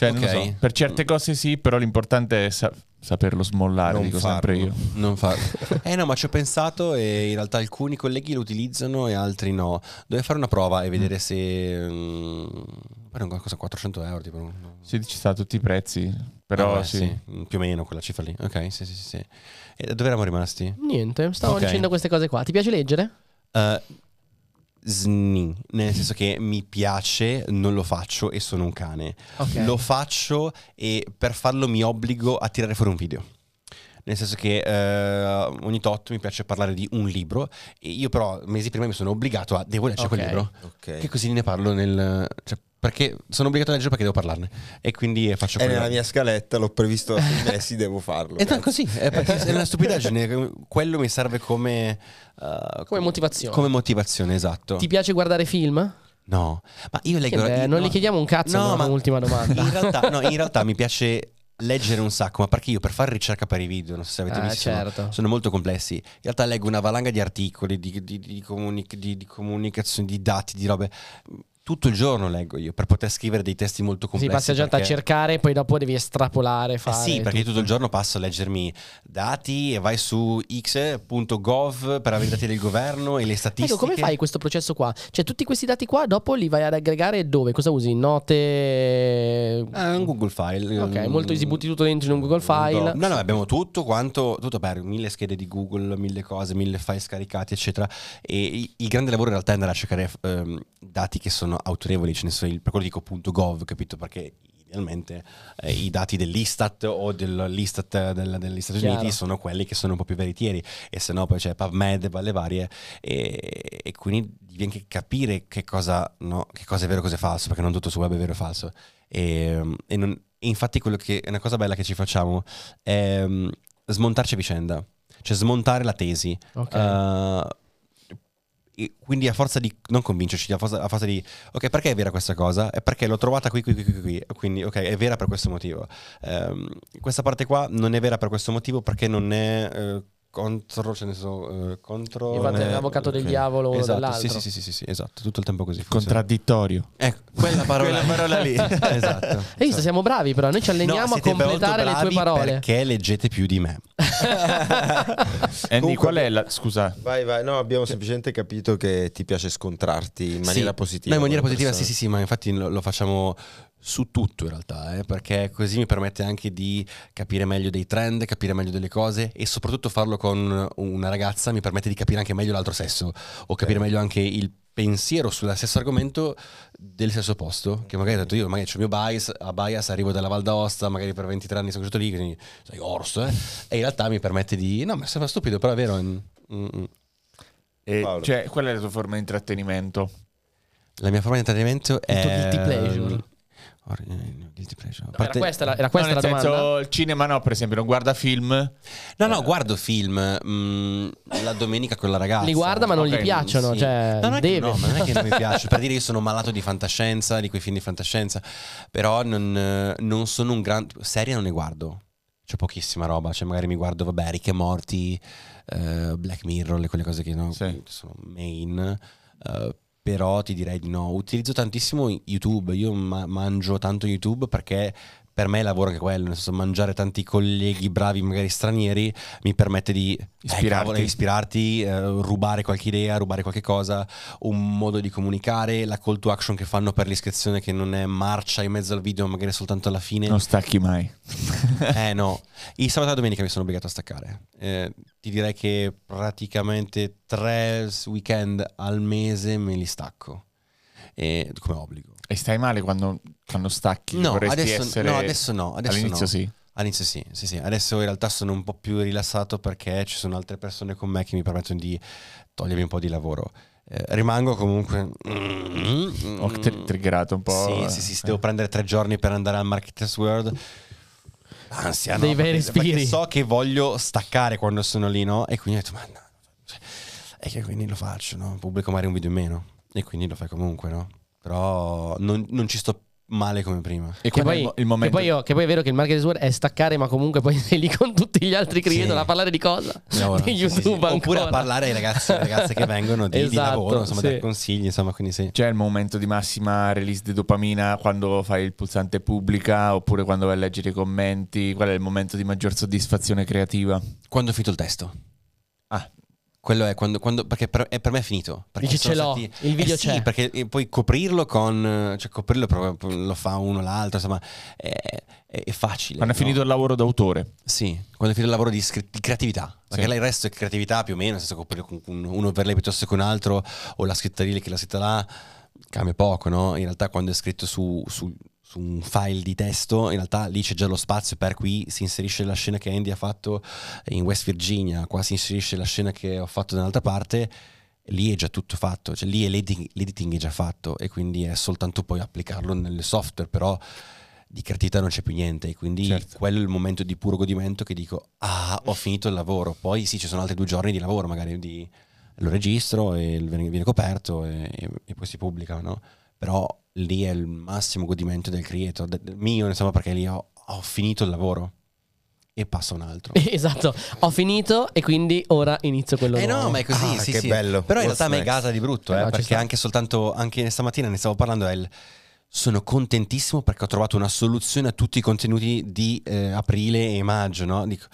Cioè, non lo Ok. so. Per certe cose sì, però l'importante è sa- saperlo smollare, Non dico sempre farlo. io. Non fa... (laughs) eh no, ma ci ho pensato e in realtà alcuni colleghi lo utilizzano e altri no. Dovrei fare una prova e vedere se... mm, poi è una cosa 400 euro, tipo... no? Sì, ci sta tutti i prezzi, però Ah, beh, sì. mm, Più o meno quella cifra lì. Ok, sì, sì, sì. sì. E dove eravamo rimasti? Niente, stavo Ok. dicendo queste cose qua. Ti piace leggere? Uh, sni, nel senso che mi piace, non lo faccio e sono un cane. Ok. Lo faccio e per farlo mi obbligo a tirare fuori un video. Nel senso che eh, ogni tot mi piace parlare di un libro e io però mesi prima mi sono obbligato a devo leggere quel Ok. libro. Ok. Che così ne parlo nel... Cioè, perché sono obbligato a leggere perché devo parlarne. E quindi faccio È quello. nella mia scaletta, l'ho previsto da sei (laughs) mesi, devo farlo. E cazzo. così, è perché è una stupidaggine. Quello mi serve come... eh, Come motivazione. Come motivazione, esatto. Ti piace guardare film? No, ma io leggo... Io- non no, gli chiediamo un cazzo, No, no, ma- ultima domanda. In realtà, no, in realtà (laughs) mi piace leggere un sacco, ma perché io per fare ricerca per i video, non so se avete Ah, visto, sono- certo. sono molto complessi. In realtà leggo una valanga di articoli, di, di- di comunic- di- di comunicazioni, di dati, di robe. Tutto il giorno leggo io per poter scrivere dei testi molto Sì, complessi. passi la giornata a perché- cercare, poi dopo devi estrapolare, Eh fare. sì, perché io tutto. tutto il giorno passo a leggermi dati e vai su x.gov per avere i dati del governo e le statistiche. Ecco, come fai questo processo qua? Cioè, tutti questi dati qua dopo li vai ad aggregare dove? Cosa usi? Note. Ah, un Google File. Ok, Mm, molto easy, butti tutto dentro in un Google File. No, no, abbiamo tutto quanto, tutto per mille schede di Google, mille cose, mille file scaricati, eccetera. E il grande lavoro in realtà è andare a cercare ehm, dati che sono autorevoli, ce ne sono, il- per quello dico punto .gov, capito? Perché idealmente eh, i dati dell'Istat o dell'Istat del- degli Stati Chiaro. Uniti sono quelli che sono un po' più veritieri e se no poi c'è PubMed e le varie e, e quindi devi anche capire che cosa, no, che cosa è vero e cosa è falso, perché non tutto su web è vero e falso. E, e non- e infatti quello che è una cosa bella che ci facciamo è mm, smontarci a vicenda, cioè smontare la tesi. Ok. Uh, quindi a forza di non convincerci, a forza, a forza di ok, perché è vera questa cosa? È perché l'ho trovata qui, qui, qui, qui, qui. Quindi, ok, è vera per questo motivo. Ehm, questa parte qua non è vera per questo motivo perché non è eh, contro, cioè nel senso, eh, contro. E non è- l'avvocato del diavolo esatto, dell'altro. Sì, sì, sì, sì, sì, sì, esatto, tutto il tempo così. funziona. Contraddittorio. Ecco, quella parola, Quella parola lì. (laughs) esatto. Hai visto, siamo bravi però, noi ci alleniamo No, a completare le tue parole. Perché leggete più di me. (laughs) Andy, Comunque- qual è la... Scusa. Vai, vai. No, abbiamo semplicemente capito che ti piace scontrarti in maniera Sì. positiva. No, in maniera positiva, sì, persone. sì, sì, ma infatti lo, lo facciamo su tutto in realtà, eh, perché così mi permette anche di capire meglio dei trend, capire meglio delle cose e soprattutto farlo con una ragazza mi permette di capire anche meglio l'altro sesso o capire meglio anche il pensiero sullo stesso argomento del sesso opposto, che magari ho detto io, magari ho il mio bias, a bias arrivo dalla Val d'Aosta, magari per 23 anni sono cresciuto lì, quindi sei orso, eh, e in realtà mi permette di, no, ma sembra stupido, però è vero. mm, mm, mm. E, cioè, qual è la tua forma di intrattenimento? La mia forma di intrattenimento è... tuo guilty pleasure. Or- eh, guilty pleasure. A Era parte- questa, la, era questa No, la senso, domanda? il cinema no, per esempio, non guarda film. No, no, guardo film mm, la domenica con la ragazza. Li guarda ma non Ok, gli piacciono, Sì. cioè No, non è che- deve. no, ma non è che non mi piace. Per (laughs) dire, io sono malato di fantascienza, di quei film di fantascienza, però non, eh, non sono un gran... Serie non ne guardo. C'è pochissima roba, cioè magari mi guardo, vabbè, Rick e Morty, eh, Black Mirror, le- quelle cose che no, Sì. sono main. eh, però ti direi di no. Utilizzo tantissimo YouTube, io ma- mangio tanto YouTube perché per me è lavoro anche quello, nel senso mangiare tanti colleghi bravi, magari stranieri, mi permette di eh, Ispirarti. cavolo, ispirarti, eh, rubare qualche idea, rubare qualche cosa, un modo di comunicare, la call to action che fanno per l'iscrizione che non è marcia in mezzo al video, ma magari soltanto alla fine. Non stacchi mai. Eh no, il sabato e domenica mi sono obbligato a staccare. Eh, ti direi che praticamente tre weekend al mese me li stacco. E, come obbligo. E stai male quando, quando stacchi? No adesso, no, adesso no. Adesso All'inizio no. sì. All'inizio sì, sì, sì. Adesso in realtà sono un po' più rilassato perché ci sono altre persone con me che mi permettono di togliermi un po' di lavoro. Eh, rimango comunque... Ho tri- triggerato un po'. Sì, sì, sì, se devo prendere tre giorni per andare al Marketers World... Ansia, no? Dei bei Perché- perché respiri. so che voglio staccare quando sono lì, no? E quindi ho detto, ma no. cioè, E che quindi lo faccio, no? Pubblico magari un video in meno. E quindi lo fai comunque, no? Però non, non ci sto male come prima. E Che poi, il, mo- il momento? che, poi io- che poi è vero che il marketing word è staccare, ma comunque poi (laughs) sei lì con tutti gli altri creator Sì. a parlare di cosa? Lavoro. Di Sì, sì, sì. YouTube Oppure ancora. a parlare ai ragazzi e alle ragazze che vengono di, di Esatto, lavoro, insomma, sì. dare consigli, insomma, quindi sì. C'è il momento di massima release di dopamina quando fai il pulsante pubblica oppure quando vai a leggere i commenti? Qual è il momento di maggior soddisfazione creativa? Quando ho finito il testo. Quello è quando, quando- perché per, è per me è finito. Perché Dici, ce l'ho, stati- il video Eh sì, c'è. perché eh, poi coprirlo con, cioè coprirlo proprio, lo fa uno o l'altro, insomma, è, è- è facile. quando è no? finito il lavoro d'autore? Sì, quando è finito il lavoro di, di creatività. Perché Sì. là il resto è creatività più o meno, nel senso coprire con un, un overlay piuttosto che un altro, o la scritta lì che la scritta là, cambia poco, no? In realtà quando è scritto su, su- su un file di testo, in realtà lì c'è già lo spazio per qui si inserisce la scena che Andy ha fatto in West Virginia, qua si inserisce la scena che ho fatto da un'altra parte, lì è già tutto fatto, cioè lì è l'editing, l'editing è già fatto e quindi è soltanto poi applicarlo nelle software, però di creatività non c'è più niente e quindi Certo. quello è il momento di puro godimento che dico ah ho finito il lavoro poi sì ci sono altri due giorni di lavoro magari di- lo registro e viene, viene coperto e, e poi si pubblica no? però lì è il massimo godimento del creator del, mio insomma perché lì ho, ho finito il lavoro e passa un altro (laughs) Esatto, ho finito e quindi ora inizio quello eh nuovo. no, ma è così, Ah, sì, che sì. bello. Però in What's realtà a me gasa di brutto, Eh, eh, no, perché anche soltanto, anche stamattina ne stavo parlando, è il- sono contentissimo perché ho trovato una soluzione a tutti i contenuti di eh, aprile e maggio, no? Dico,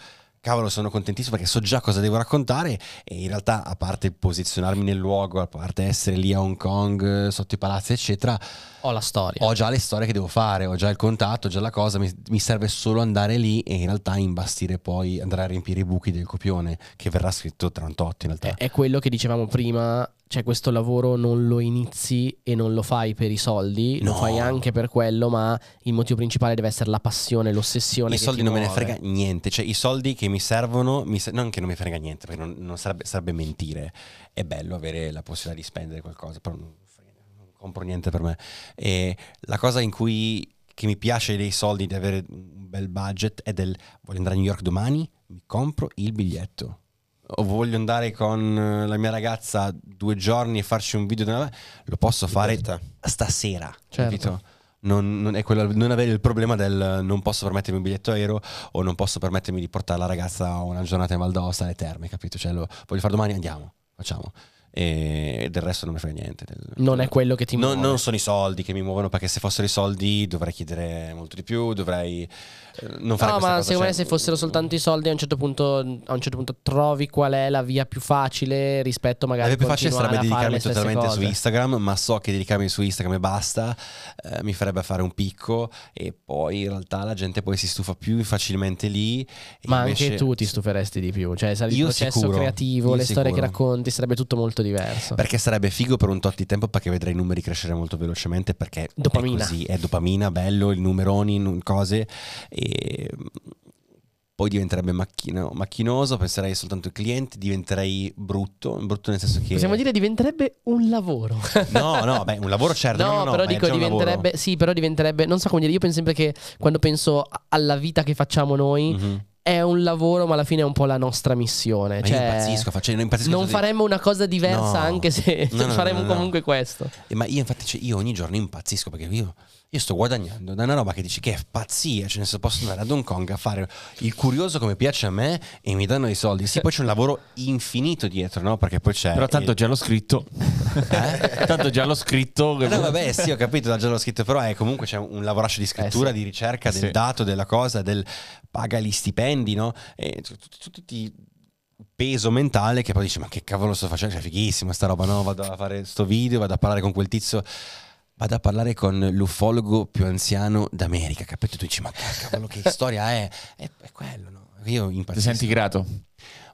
cavolo, sono contentissimo perché so già cosa devo raccontare e in realtà, a parte posizionarmi nel luogo, a parte essere lì a Hong Kong, eh, sotto i palazzi, eccetera, Ho la storia. ho già le storie che devo fare, ho già il contatto, ho già la cosa, mi, mi serve solo andare lì e in realtà imbastire poi, andare a riempire i buchi del copione che verrà scritto tra un tot in realtà. È, è quello che dicevamo prima, cioè questo lavoro non lo inizi e non lo fai per i soldi, lo No. fai anche per quello, ma il motivo principale deve essere la passione, l'ossessione. I soldi non me ne muove. frega niente, cioè i soldi che mi servono, mi ser- non che non mi frega niente, perché non, non sarebbe, sarebbe mentire, è bello avere la possibilità di spendere qualcosa, però non, non compro niente per me. E la cosa in cui che mi piace dei soldi, di avere un bel budget, è del voglio andare a New York domani, mi compro il biglietto. O voglio andare con la mia ragazza due giorni e farci un video, lo posso fare Libertà. stasera, Certo. capito? Non, non è quello, non avere il problema del non posso permettermi un biglietto aereo o non posso permettermi di portare la ragazza a una giornata in Val d'Aosta alle terme, capito? Cioè, lo voglio fare domani, andiamo, facciamo. E del resto non mi frega niente. del- Non è quello che ti muove. non sono i soldi che mi muovono perché se fossero i soldi dovrei chiedere molto di più, dovrei non fare No, ma cosa, secondo me cioè- se fossero soltanto i soldi a un certo punto, a un certo punto trovi qual è la via più facile rispetto La magari via più facile sarebbe a dedicarmi totalmente su. Instagram, ma so che dedicarmi su Instagram e basta eh, mi farebbe fare un picco e poi in realtà la gente poi si stufa più facilmente lì. Ma invece- anche tu ti stuferesti di più, cioè il Io processo sicuro, creativo, le storie che sicuro. racconti, sarebbe tutto molto diverso. Perché sarebbe figo per un tot di tempo perché vedrei i numeri crescere molto velocemente perché Dopamina. è così, è dopamina, bello, il numeroni, nu- cose e poi diventerebbe macchino- macchinoso, penserei soltanto ai clienti, diventerei brutto, brutto nel senso che Possiamo dire diventerebbe un lavoro. No, no, beh, un lavoro certo, No, no, no, però dico diventerebbe, sì, però diventerebbe, non so come dire, io penso sempre che quando penso alla vita che facciamo noi Mhm. è un lavoro, ma alla fine è un po' la nostra missione. Ma cioè, io impazzisco, faccio, impazzisco non di- faremmo una cosa diversa No. anche se No, no, no. comunque questo. Eh, Ma io infatti cioè, io ogni giorno impazzisco perché io, io sto guadagnando da una roba che dici che è pazzia, cioè nel senso posso andare ad Hong Kong a fare il curioso come piace a me e mi danno i soldi. Sì, poi c'è un lavoro infinito dietro, no? Perché poi c'è... Però tanto il- già l'ho scritto. Eh? (laughs) Tanto già l'ho scritto. No, vabbè, sì, ho capito, già l'ho scritto, però è comunque c'è un lavoraccio di scrittura, Eh, sì. di ricerca del Sì. dato, della cosa, del paga gli stipendi, no? E tutti peso mentale che poi dici ma che cavolo sto facendo, cioè fighissima sta roba, no? Vado a fare sto video, vado a parlare con quel tizio, vado a parlare con l'ufologo più anziano d'America, capito? Tu dici ma che cavolo che (laughs) storia è? È, è quello, no? Io Ti senti grato?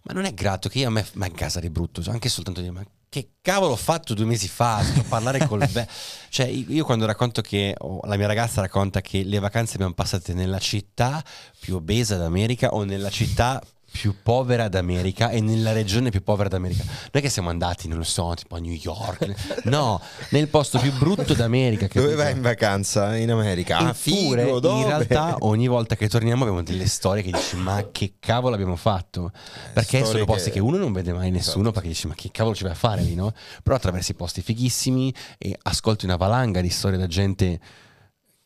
Ma non è grato che io a me, ma in casa di brutto, anche soltanto dire, ma che cavolo ho fatto due mesi fa? Sto a parlare col (laughs) ve- Cioè, io quando racconto che, o la mia ragazza racconta che le vacanze abbiamo passate nella città più obesa d'America o nella città più povera d'America e nella regione più povera d'America. Non è che siamo andati, non lo so, tipo a New York. No, nel posto più brutto d'America. Dove capito? vai in vacanza? In America? Ah, Eppure, figo, dove? in realtà ogni volta che torniamo abbiamo delle storie che dici ma che cavolo abbiamo fatto perché storie sono posti che- che... uno non vede mai nessuno Esatto. perché dici ma che cavolo ci vai a fare lì no? però attraversi posti fighissimi e ascolti una valanga di storie da gente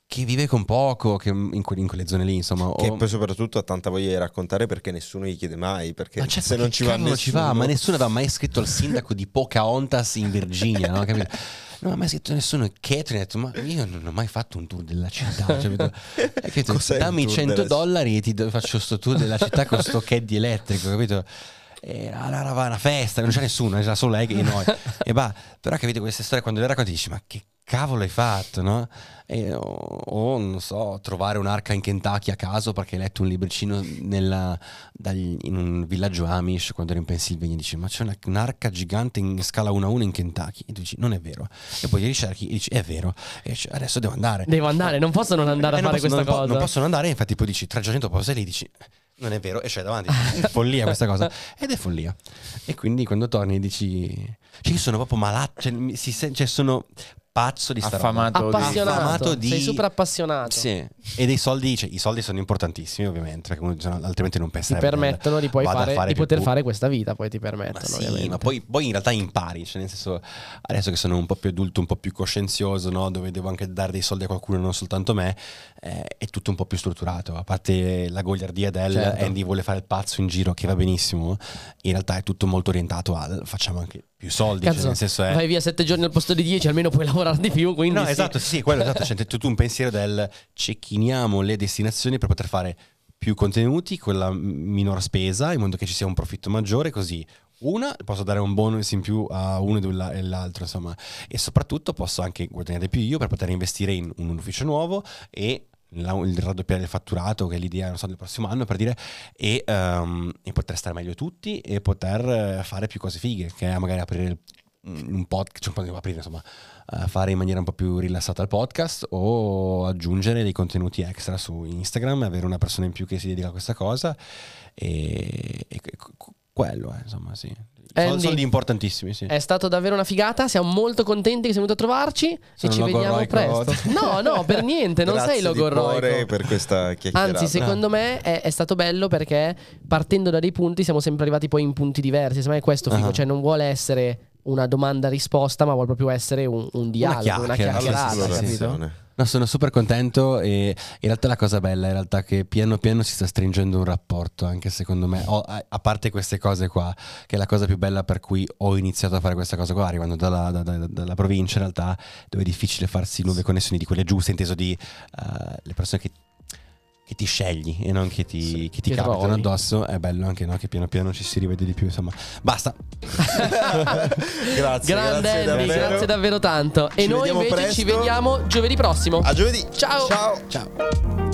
che vive con poco che in, que- in quelle zone lì insomma Che o- poi soprattutto ha tanta voglia di raccontare perché nessuno gli chiede mai. Perché ma certo, se non ci va nessuno... ci va ma nessuno aveva mai scritto al sindaco di Pocahontas in Virginia no? Capito? Non ha mai scritto nessuno Catherine ha detto ma io non ho mai fatto un tour della città ha detto, (laughs) dammi tour 100 della- dollari e ti faccio sto tour della città con sto (laughs) caddy elettrico capito? E allora va una festa non c'è nessuno c'era solo lei e noi e va però capito queste storie quando le racconti dici ma che cavolo hai fatto no? E, o, o, non so trovare un'arca in Kentucky a caso perché hai letto un libricino nella- dagli- in un villaggio Amish quando ero in Pennsylvania e dici ma c'è una- un'arca gigante in scala 1 a 1 in Kentucky? E tu dici non è vero. E poi ti ricerchi e dici è vero. E dici, adesso devo andare. Devo andare, non posso non andare Eh, a fare posso- questa non po- cosa. non possono andare infatti poi dici tre giorni dopo sei lì dici non è vero e c'è davanti. È (laughs) follia questa cosa. Ed è follia. E quindi quando torni dici cioè io sono proprio malato cioè, si cioè, sono pazzo di sta roba. Affamato. appassionato, affamato di- sei super appassionato. Sì, e dei soldi, cioè, i soldi sono importantissimi ovviamente, perché uno, altrimenti non Ti penserebbe. permettono di, a fare, di più poter pu- fare questa vita, poi ti Ma permettono sì, ovviamente. ma poi, poi in realtà impari, cioè nel senso, adesso che sono un po' più adulto, un po' più coscienzioso, no? dove devo anche dare dei soldi a qualcuno, non soltanto me, eh, è tutto un po' più strutturato. A parte la goliardia del Certo. Andy vuole fare il pazzo in giro, che va benissimo, in realtà è tutto molto orientato al facciamo anche più soldi, cioè, Cazzo, nel senso è... vai via sette giorni al posto di dieci, almeno puoi lavorare di più. Quindi No, sì. esatto, sì, quello esatto. C'è tutto un pensiero del cecchiniamo le destinazioni per poter fare più contenuti con la minor spesa, in modo che ci sia un profitto maggiore, così una posso dare un bonus in più a uno e l'altro, insomma, e soprattutto posso anche guadagnare più io per poter investire in un ufficio nuovo e il raddoppiare il fatturato, che è l'idea so, del prossimo anno per dire, e, ehm, e poter stare meglio tutti e poter eh, fare più cose fighe, che è magari aprire il- un podcast, cioè un po' aprire, insomma, eh, fare in maniera un po' più rilassata il podcast o aggiungere dei contenuti extra su Instagram, avere una persona in più che si dedica a questa cosa e- e quello, eh, insomma, sì. Sono Andy, soldi importantissimi, sì. È stato davvero una figata. Siamo molto contenti che sei venuto a trovarci. Sono e ci vediamo presto. No, no, per niente. Non sei logorroico. per questa chiacchierata. Anzi, secondo me è, è stato bello perché partendo da dei punti siamo sempre arrivati poi in punti diversi. Secondo me è questo figo. Ah. Cioè, non vuole essere una domanda-risposta, ma vuole proprio essere un, un dialogo, una chiacchiera, chiacchierata, sì, sì, capito? No, sono super contento e in realtà la cosa bella è in realtà che piano piano si sta stringendo un rapporto, anche secondo me, O- a, parte queste cose qua, che è la cosa più bella per cui ho iniziato a fare questa cosa qua, arrivando dalla, da- da- dalla provincia in realtà, dove è difficile farsi nuove connessioni di quelle giuste, inteso di eh, le persone che, che ti scegli e non che ti, Sì, che ti che capitano trovi. addosso, è bello anche no? che piano piano ci si rivede di più, insomma. Basta. (laughs) grazie, Grande grazie Andy, davvero. grazie davvero tanto. e Ci noi vediamo invece ci presto. vediamo giovedì prossimo. A giovedì. Ciao. Ciao. Ciao.